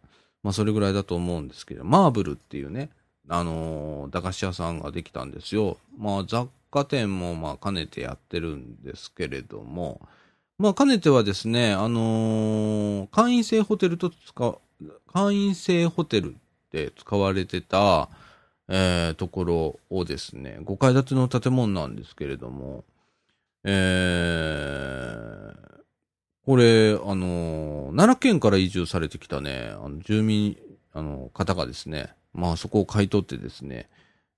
まあそれぐらいだと思うんですけど、マーブルっていうね、あのー駄菓子屋さんができたんですよ。まあ雑貨店もまあ兼ねてやってるんですけれども、まあ兼ねてはですね、あのー会員制ホテルと使う、会員制ホテルって使われてた、えーところをですね、5階建ての建物なんですけれども、えーこれ、あの奈良県から移住されてきたね、あの住民、あの、方がですね、まあそこを買い取ってですね、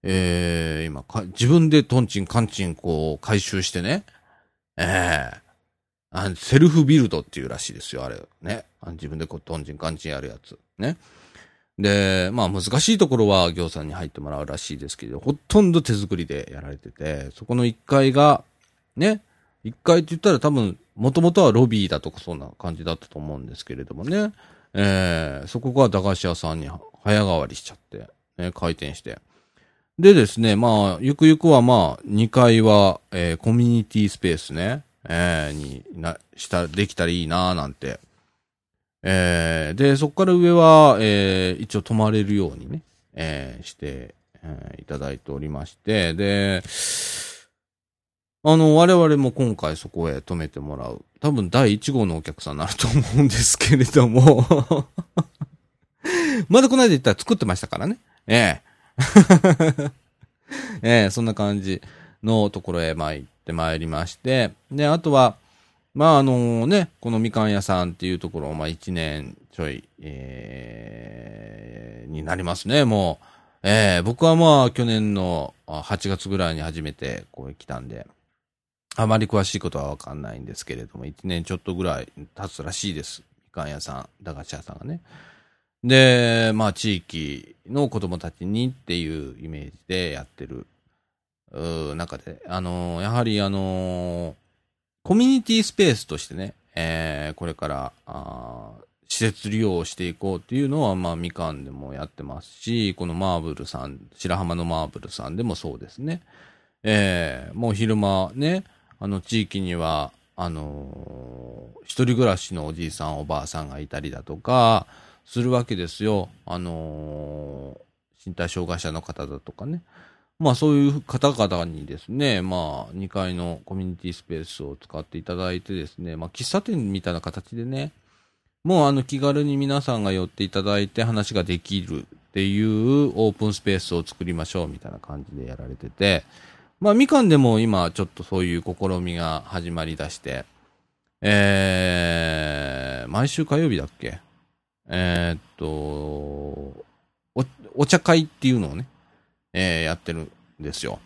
えー今か、自分でトンチンカンチンこう回収してね、ええあセルフビルドっていうらしいですよ、あれ。ね。あの自分でこうトンチンカンチンやるやつ。ね。で、まあ難しいところは行さんに入ってもらうらしいですけど、ほとんど手作りでやられてて、そこの1階が、ね、1階って言ったら多分、もともとはロビーだとかそんな感じだったと思うんですけれどもね、えーそこが駄菓子屋さんに早変わりしちゃって、ね、開店して。でですね、まあ、ゆくゆくはまあ、2階は、えーコミュニティスペースね、えーにな、した、できたらいいなぁなんて。えーで、そこから上は、えー一応泊まれるようにね、えーして、えーいただいておりまして、で、あの、我々も今回そこへ泊めてもらう。多分第1号のお客さんになると思うんですけれども。まだこの間言ったら作ってましたからね。ええ ええそんな感じのところへ参ってまいりまして。で、あとは、まああのね、このみかん屋さんっていうところを、まあ1年ちょい、えーになりますね、もう。ええ僕はまあ去年の8月ぐらいに初めてこう来たんで、あまり詳しいことはわかんないんですけれども、1年ちょっとぐらい経つらしいです。みかん屋さん、駄菓子屋さんがね。で、まあ地域の子供たちにっていうイメージでやってる、中で、あのーやはりあのーコミュニティスペースとしてね、えーこれから、あ施設利用をしていこうっていうのは、まあ、みかんでもやってますし、このマーブルさん、白浜のマーブルさんでもそうですね。えーもう昼間ね、あの地域には、あのー一人暮らしのおじいさん、おばあさんがいたりだとか、するわけですよ。あのー身体障害者の方だとかね。まあそういう方々にですね、まあ2階のコミュニティスペースを使っていただいてですね、まあ喫茶店みたいな形でね、もうあの気軽に皆さんが寄っていただいて話ができるっていうオープンスペースを作りましょうみたいな感じでやられてて、まあみかんでも今ちょっとそういう試みが始まりだして、えー、毎週火曜日だっけ？えーっと、お、お茶会っていうのをね、えーやってるんですよ。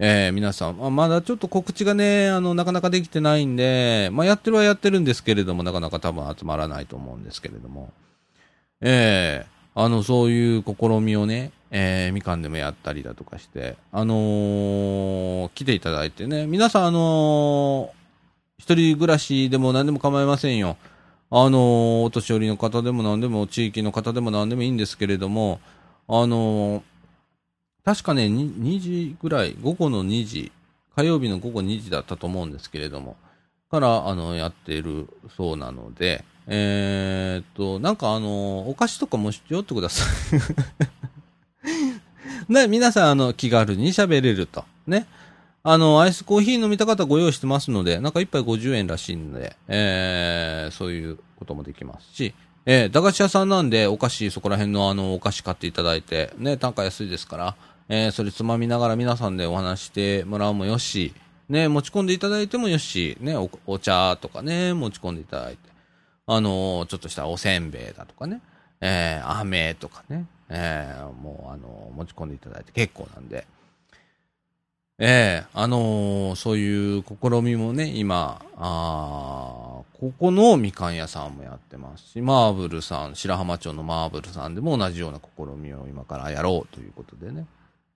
えー皆さん、まあ、まだちょっと告知がね、あの、なかなかできてないんで、まあ、やってるはやってるんですけれども、なかなか多分集まらないと思うんですけれども、えーあの、そういう試みをね、えーみかんでもやったりだとかして、あのー来ていただいてね、皆さん、あのー一人暮らしでも何でも構いませんよ。あのお年寄りの方でも何でも、地域の方でも何でもいいんですけれども、あの確かね、2時ぐらい、午後の2時、火曜日の午後2時だったと思うんですけれども、から、あの、やっているそうなので、えーっと、なんかあの、お菓子とかもしよってください。ね、皆さん、あの、気軽に喋れると。ね。あの、アイスコーヒー飲みた方ご用意してますので、なんか一杯50円らしいんで、えー、そういうこともできますし、えー、駄菓子屋さんなんで、お菓子、そこら辺のあの、お菓子買っていただいて、ね、単価安いですから、えー、それつまみながら皆さんでお話してもらうもよし、ね、持ち込んでいただいてもよし、ね、おお茶とかね、持ち込んでいただいて、あのーちょっとしたおせんべいだとかね、えー、飴とかね、えー、もうあの持ち込んでいただいて結構なんで、ええあのーそういう試みもね、今、あここのみかん屋さんもやってますし、マーブルさん、白浜町のマーブルさんでも同じような試みを今からやろうということでね、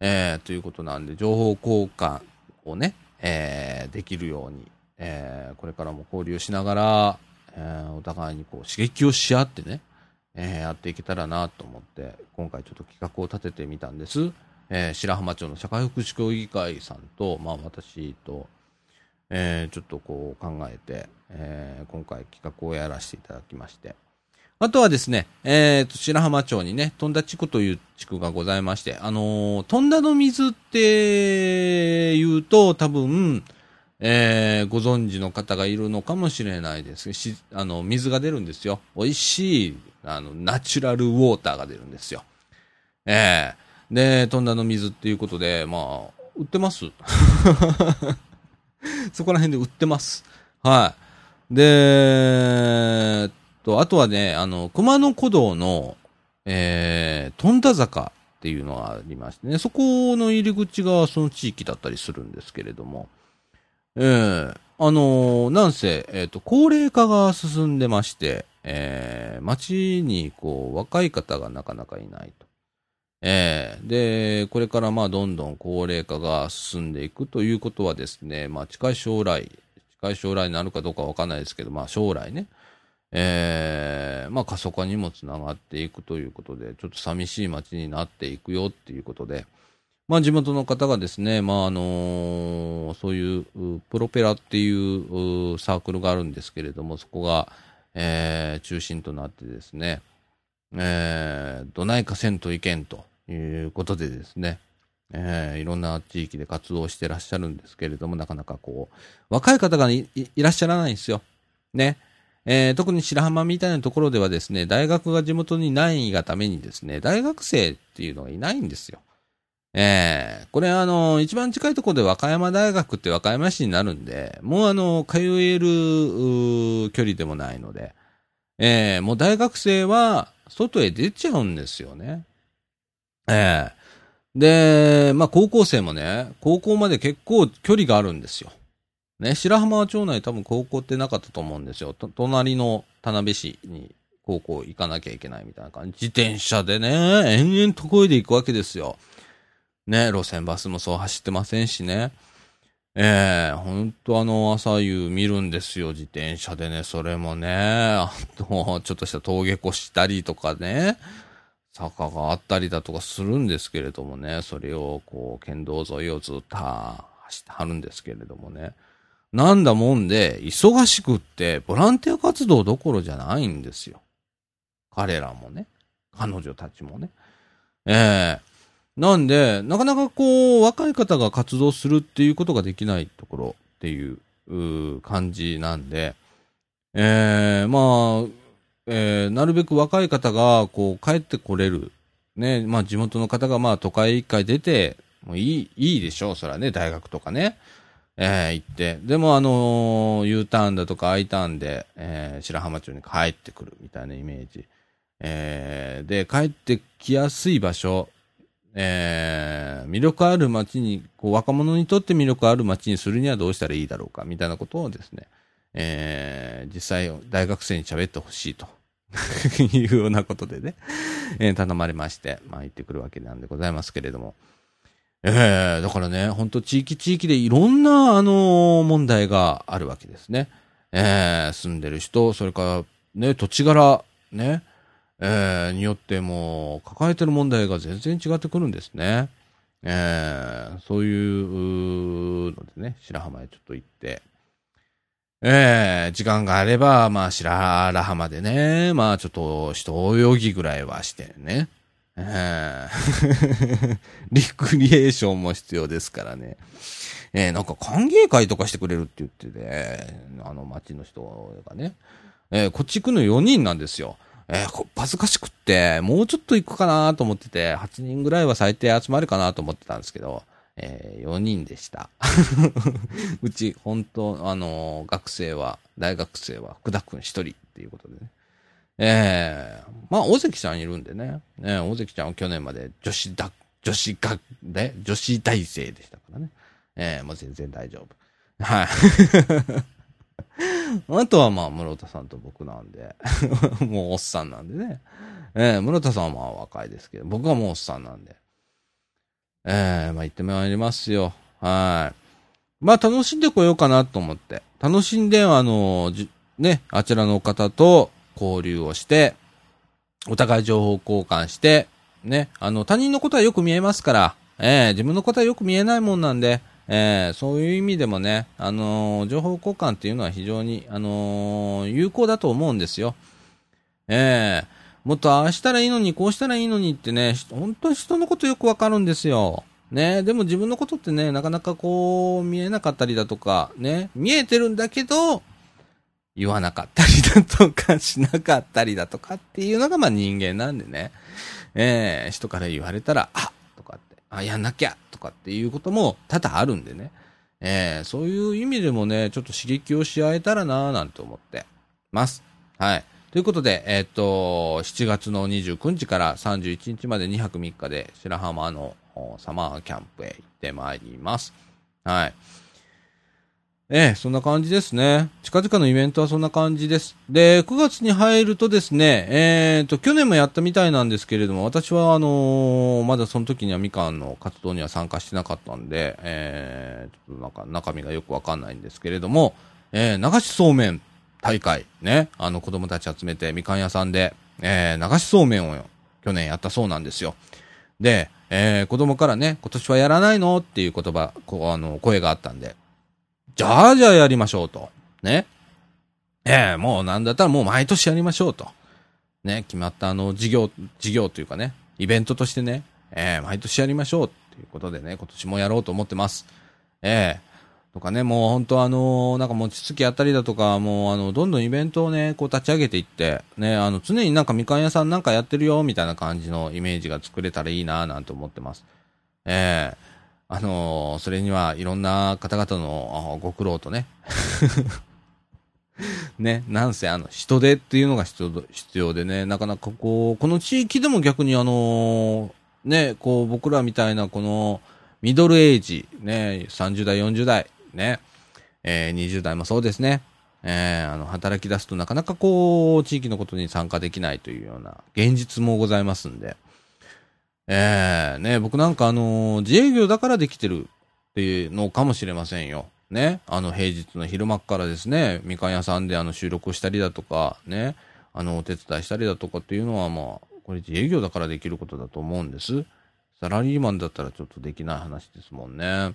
ええということなんで、情報交換をね、ええできるように、ええこれからも交流しながら、えーお互いにこう刺激をし合ってね、えーやっていけたらなと思って、今回ちょっと企画を立ててみたんです。えー白浜町の社会福祉協議会さんと、まあ私と、えーちょっとこう考えて、えー今回企画をやらせていただきまして。あとはですね、えーと、白浜町にね、富田地区という地区がございまして、あのー、富田の水って言うと多分、えーご存知の方がいるのかもしれないですし、あの、水が出るんですよ。美味しい、あの、ナチュラルウォーターが出るんですよ。ええで、富田の水っていうことで、まあ、売ってます？そこら辺で売ってます。はい。で、えっと、あとはね、あの、熊野古道の、えー、富田坂っていうのがありましてね、そこの入り口がその地域だったりするんですけれども、ええあのなんせ、えっ、と、高齢化が進んでまして、えー、街に、こう、若い方がなかなかいないと。ええで、これからまあどんどん高齢化が進んでいくということはですね、まあ近い将来、近い将来になるかどうかわかんないですけど、まあ将来ね、ええまあ過疎化にもつながっていくということで、ちょっと寂しい街になっていくよっていうことで、まあ地元の方がですね、まああのそういうプロペラっていうサークルがあるんですけれども、そこが、えー中心となってですね、えー、どないかせんといけんということでですね、えーいろんな地域で活動してらっしゃるんですけれども、なかなかこう、若い方がいらっしゃらないんですよ。ね。えー特に白浜みたいなところではですね、大学が地元にないがためにですね、大学生っていうのがいないんですよ。えーこれあの、一番近いところで和歌山大学って和歌山市になるんで、もうあの、通える距離でもないので、えーもう大学生は外へ出ちゃうんですよね。ええで、まあ高校生もね、高校まで結構距離があるんですよ。ね、白浜町内多分高校ってなかったと思うんですよ。と隣の田辺市に高校行かなきゃいけないみたいな感じ。自転車でね、延々とこいで行くわけですよ。ね、路線バスもそう走ってませんしね。ええほんとあの朝夕見るんですよ、自転車でね。それもね、あと、ちょっとした峠越したりとかね、坂があったりだとかするんですけれどもね、それをこう、県道沿いをずっと走ってはるんですけれどもね。なんだもんで、忙しくって、ボランティア活動どころじゃないんですよ。彼らもね。彼女たちもね。ええなんで、なかなかこう、若い方が活動するっていうことができないところっていうう感じなんで、えー、まあ、えーなるべく若い方がこう、帰ってこれる。ね、まあ地元の方がまあ都会一回出て、もういい、いいでしょう、そらね、大学とかね。えー行って。でもあのー U ターンだとか I ターンで、えー白浜町に帰ってくるみたいなイメージ。えーで、帰ってきやすい場所、えー魅力ある街に、こう若者にとって魅力ある街にするにはどうしたらいいだろうか、みたいなことをですね、えー実際大学生に喋ってほしいと いうようなことでね、えー頼まれまして、まあ行ってくるわけなんでございますけれども。ええだからね、本当地域地域でいろんな、あの問題があるわけですね。ええ住んでる人、それから、ね、土地柄、ね、ええによっても、抱えてる問題が全然違ってくるんですね。ええそういうのでね、白浜へちょっと行って、ええ時間があれば、まあ、白浜でね、まあ、ちょっと、人泳ぎぐらいはしてね。ええ リクリエーションも必要ですからね。えーなんか歓迎会とかしてくれるって言ってて、あの町の人がね。えーこっち行くの4人なんですよ。えー恥ずかしくって、もうちょっと行くかなと思ってて、8人ぐらいは最低集まるかなと思ってたんですけど、え4人でした。うち、本当あの学生は、大学生は福田くん1人っていうことでね。ええまあ、大関ちゃんいるんでね。ね大関ちゃんは去年まで女子だ、女子学で、女子大生でしたからね。ええもう全然大丈夫。はい。あとはまあ、室田さんと僕なんで、もうおっさんなんでね。ええ室田さんはまあ若いですけど、僕はもうおっさんなんで。ええまあ行ってまいりますよ。はい。まあ楽しんでこようかなと思って。楽しんで、あの、ね、あちらの方と交流をして、お互い情報交換して、ね、あの、他人のことはよく見えますから、ええ自分のことはよく見えないもんなんで、ええそういう意味でもね、あのー情報交換っていうのは非常に、あのー有効だと思うんですよ。ええもっとああしたらいいのに、こうしたらいいのにってね、本当に人のことよくわかるんですよ。ね、でも自分のことってね、なかなかこう、見えなかったりだとか、ね、見えてるんだけど、言わなかったりだとか、しなかったりだとかっていうのがまあ人間なんでね、ええ人から言われたら、あとかって、あ、やんなきゃとかっていうことも多々あるんでね、えーそういう意味でもね、ちょっと刺激をし合えたらなぁなんて思ってます。はい。ということで、えっ、と、7月の29日から31日まで2泊3日で白浜のサマーキャンプへ行ってまいります。はい。ええ、そんな感じですね。近々のイベントはそんな感じです。で、9月に入るとですね、えっ、と、去年もやったみたいなんですけれども、私はあのーまだその時にはみかんの活動には参加してなかったんで、えー、ちょっとなんか中身がよくわかんないんですけれども、えー、流しそうめん大会、ね、あの子供たち集めてみかん屋さんで、えー、流しそうめんを去年やったそうなんですよ。で、えー、子供からね、今年はやらないの？っていう言葉、こ、あの、声があったんで、じゃあじゃあやりましょうと。ね。ええもうなんだったらもう毎年やりましょうと。ね、決まったあの、事業、事業というかね、イベントとしてね、ええ毎年やりましょうっていうことでね、今年もやろうと思ってます。ええとかね、もう本当あのなんか餅つきやったりだとか、もうあの、どんどんイベントをね、こう立ち上げていって、ね、あの、常になんかみかん屋さんなんかやってるよ、みたいな感じのイメージが作れたらいいな、なんて思ってます。ええあのーそれにはいろんな方々のご苦労とね、ね、なんせあの人手っていうのが必要必要でね、なかなかこう、この地域でも逆にあのーね、こう僕らみたいなこのミドルエイジ、ね、30代、40代、ね、えー20代もそうですね、えーあの、働き出すとなかなかこう、地域のことに参加できないというような現実もございますんで、ええね、僕なんかあのー自営業だからできてるっていうのかもしれませんよ。ね、あの平日の昼間からですね、みかん屋さんであの収録したりだとか、ね、あのお手伝いしたりだとかっていうのはまあ、これ自営業だからできることだと思うんです。サラリーマンだったらちょっとできない話ですもんね。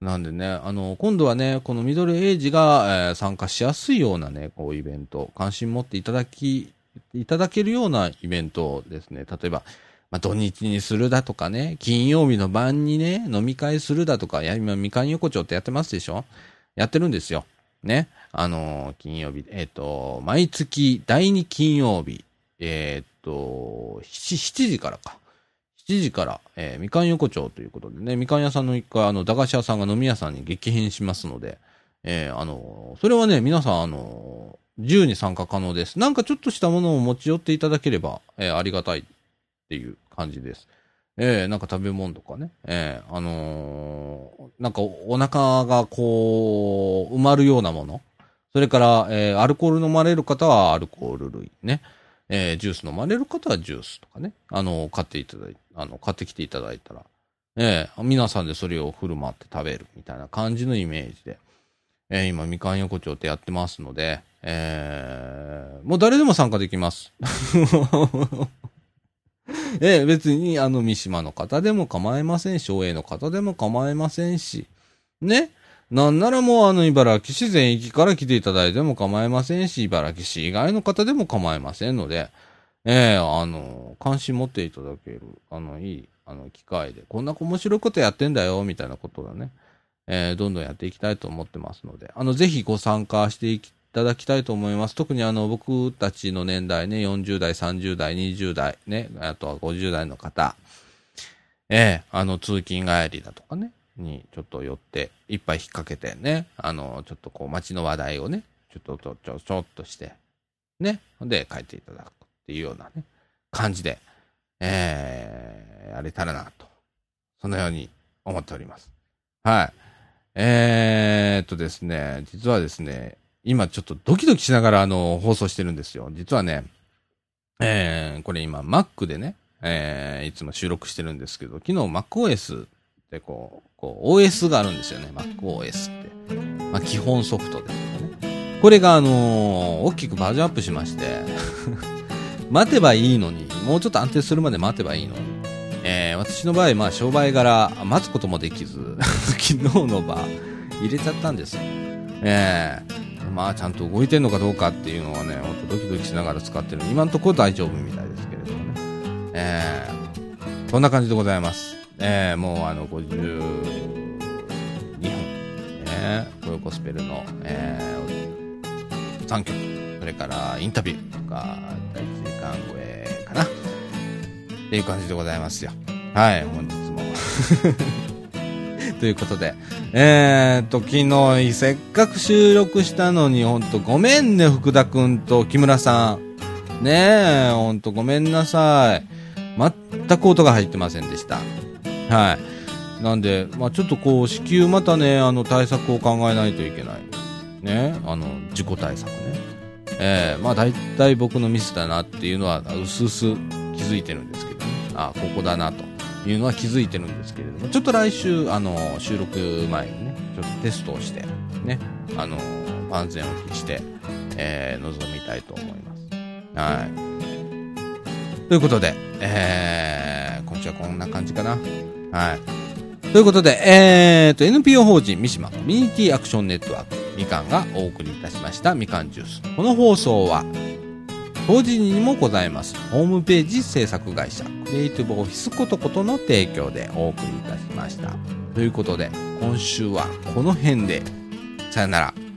なんでね、あの、今度はね、このミドルエイジが、えー参加しやすいようなね、こうイベント、関心持っていただき、いただけるようなイベントですね、例えば、まあ、土日にするだとかね、金曜日の晩にね、飲み会するだとか、いや、今、みかん横丁ってやってますでしょ？やってるんですよ。ね。あのー金曜日、えっ、と、毎月第2金曜日、えっ、と、7, 7時からか。7時から、えみかん横丁ということでね、みかん屋さんの一回、あの、駄菓子屋さんが飲み屋さんに激変しますので、えあのそれはね、皆さん、あの自由に参加可能です。なんかちょっとしたものを持ち寄っていただければ、えありがたいっていう感じです。えーなんか食べ物とかね、えーあのーなんかお腹がこう、埋まるようなもの。それから、えーアルコール飲まれる方はアルコール類ね。えージュース飲まれる方はジュースとかね。あの、買っていただいあの、買ってきていただいたら、えー皆さんでそれを振る舞って食べるみたいな感じのイメージで、えー今、みかん横丁ってやってますので、えーもう誰でも参加できます。ええ、別に、あの、三島の方でも構いませんし、省営の方でも構いませんし、ね。なんならもう、あの、茨城市全域から来ていただいても構いませんし、茨城市以外の方でも構いませんので、ええあの、関心持っていただける、あの、いい、あの、機会で、こんな面白いことやってんだよ、みたいなことがね、えーどんどんやっていきたいと思ってますので、あの、ぜひご参加していただきたいと思います。特にあの、僕たちの年代ね、40代、30代、20代、ね、あとは50代の方、ええあの、通勤帰りだとかね、にちょっと寄って、一杯引っ掛けてね、あの、ちょっとこう、街の話題をね、ちょっと、ちょ、ちょ、ちょっとして、ね、で、帰っていただくっていうようなね、感じで、ええやれたらなと、そのように思っております。はい。えーっとですね、実はですね、今ちょっとドキドキしながらあの放送してるんですよ。実はね、えー、これ今 Mac でね、えー、いつも収録してるんですけど、昨日 MacOS ってこう、こう OS があるんですよね、MacOS って。まあ基本ソフトですよね。これがあのー大きくバージョンアップしまして、待てばいいのに、もうちょっと安定するまで待てばいいのに、えー私の場合、まあ商売柄、待つこともできず、昨日の場、入れちゃったんですよ。ええまあちゃんと動いてんのかどうかっていうのはね、ほんとドキドキしながら使ってる。今のところ大丈夫みたいですけれどもね。ええこんな感じでございます。ええもうあの、52分、えー、コヨコスペルの、えー、3曲、それからインタビューとか、第1時間超えかな。っていう感じでございますよ。はい、本日も。ということで、えーと、昨日、せっかく収録したのに、ほんとごめんね、福田くんと木村さん。ねえ、ほんとごめんなさい。全く音が入ってませんでした。はい。なんで、まあちょっとこう、至急またね、あの、対策を考えないといけない。ね、あの、事故対策ね。えー、まあ大体僕のミスだなっていうのは、うすうす気づいてるんですけどね。あ、ここだなというのは気づいてるんですけれども、ちょっと来週、あの、収録前にね、ちょっとテストをして、ね、あの、万全を期して、えー、臨みたいと思います。はい。ということで、えー、今週はこんな感じかな。はい。ということで、えーと、NPO 法人三島コミュニティアクションネットワーク、みかんがお送りいたしましたみかんジュース。この放送は、同時にもございます、ホームページ制作会社、クリエイティブオフィスことことの提供でお送りいたしました。ということで、今週はこの辺で、さよなら。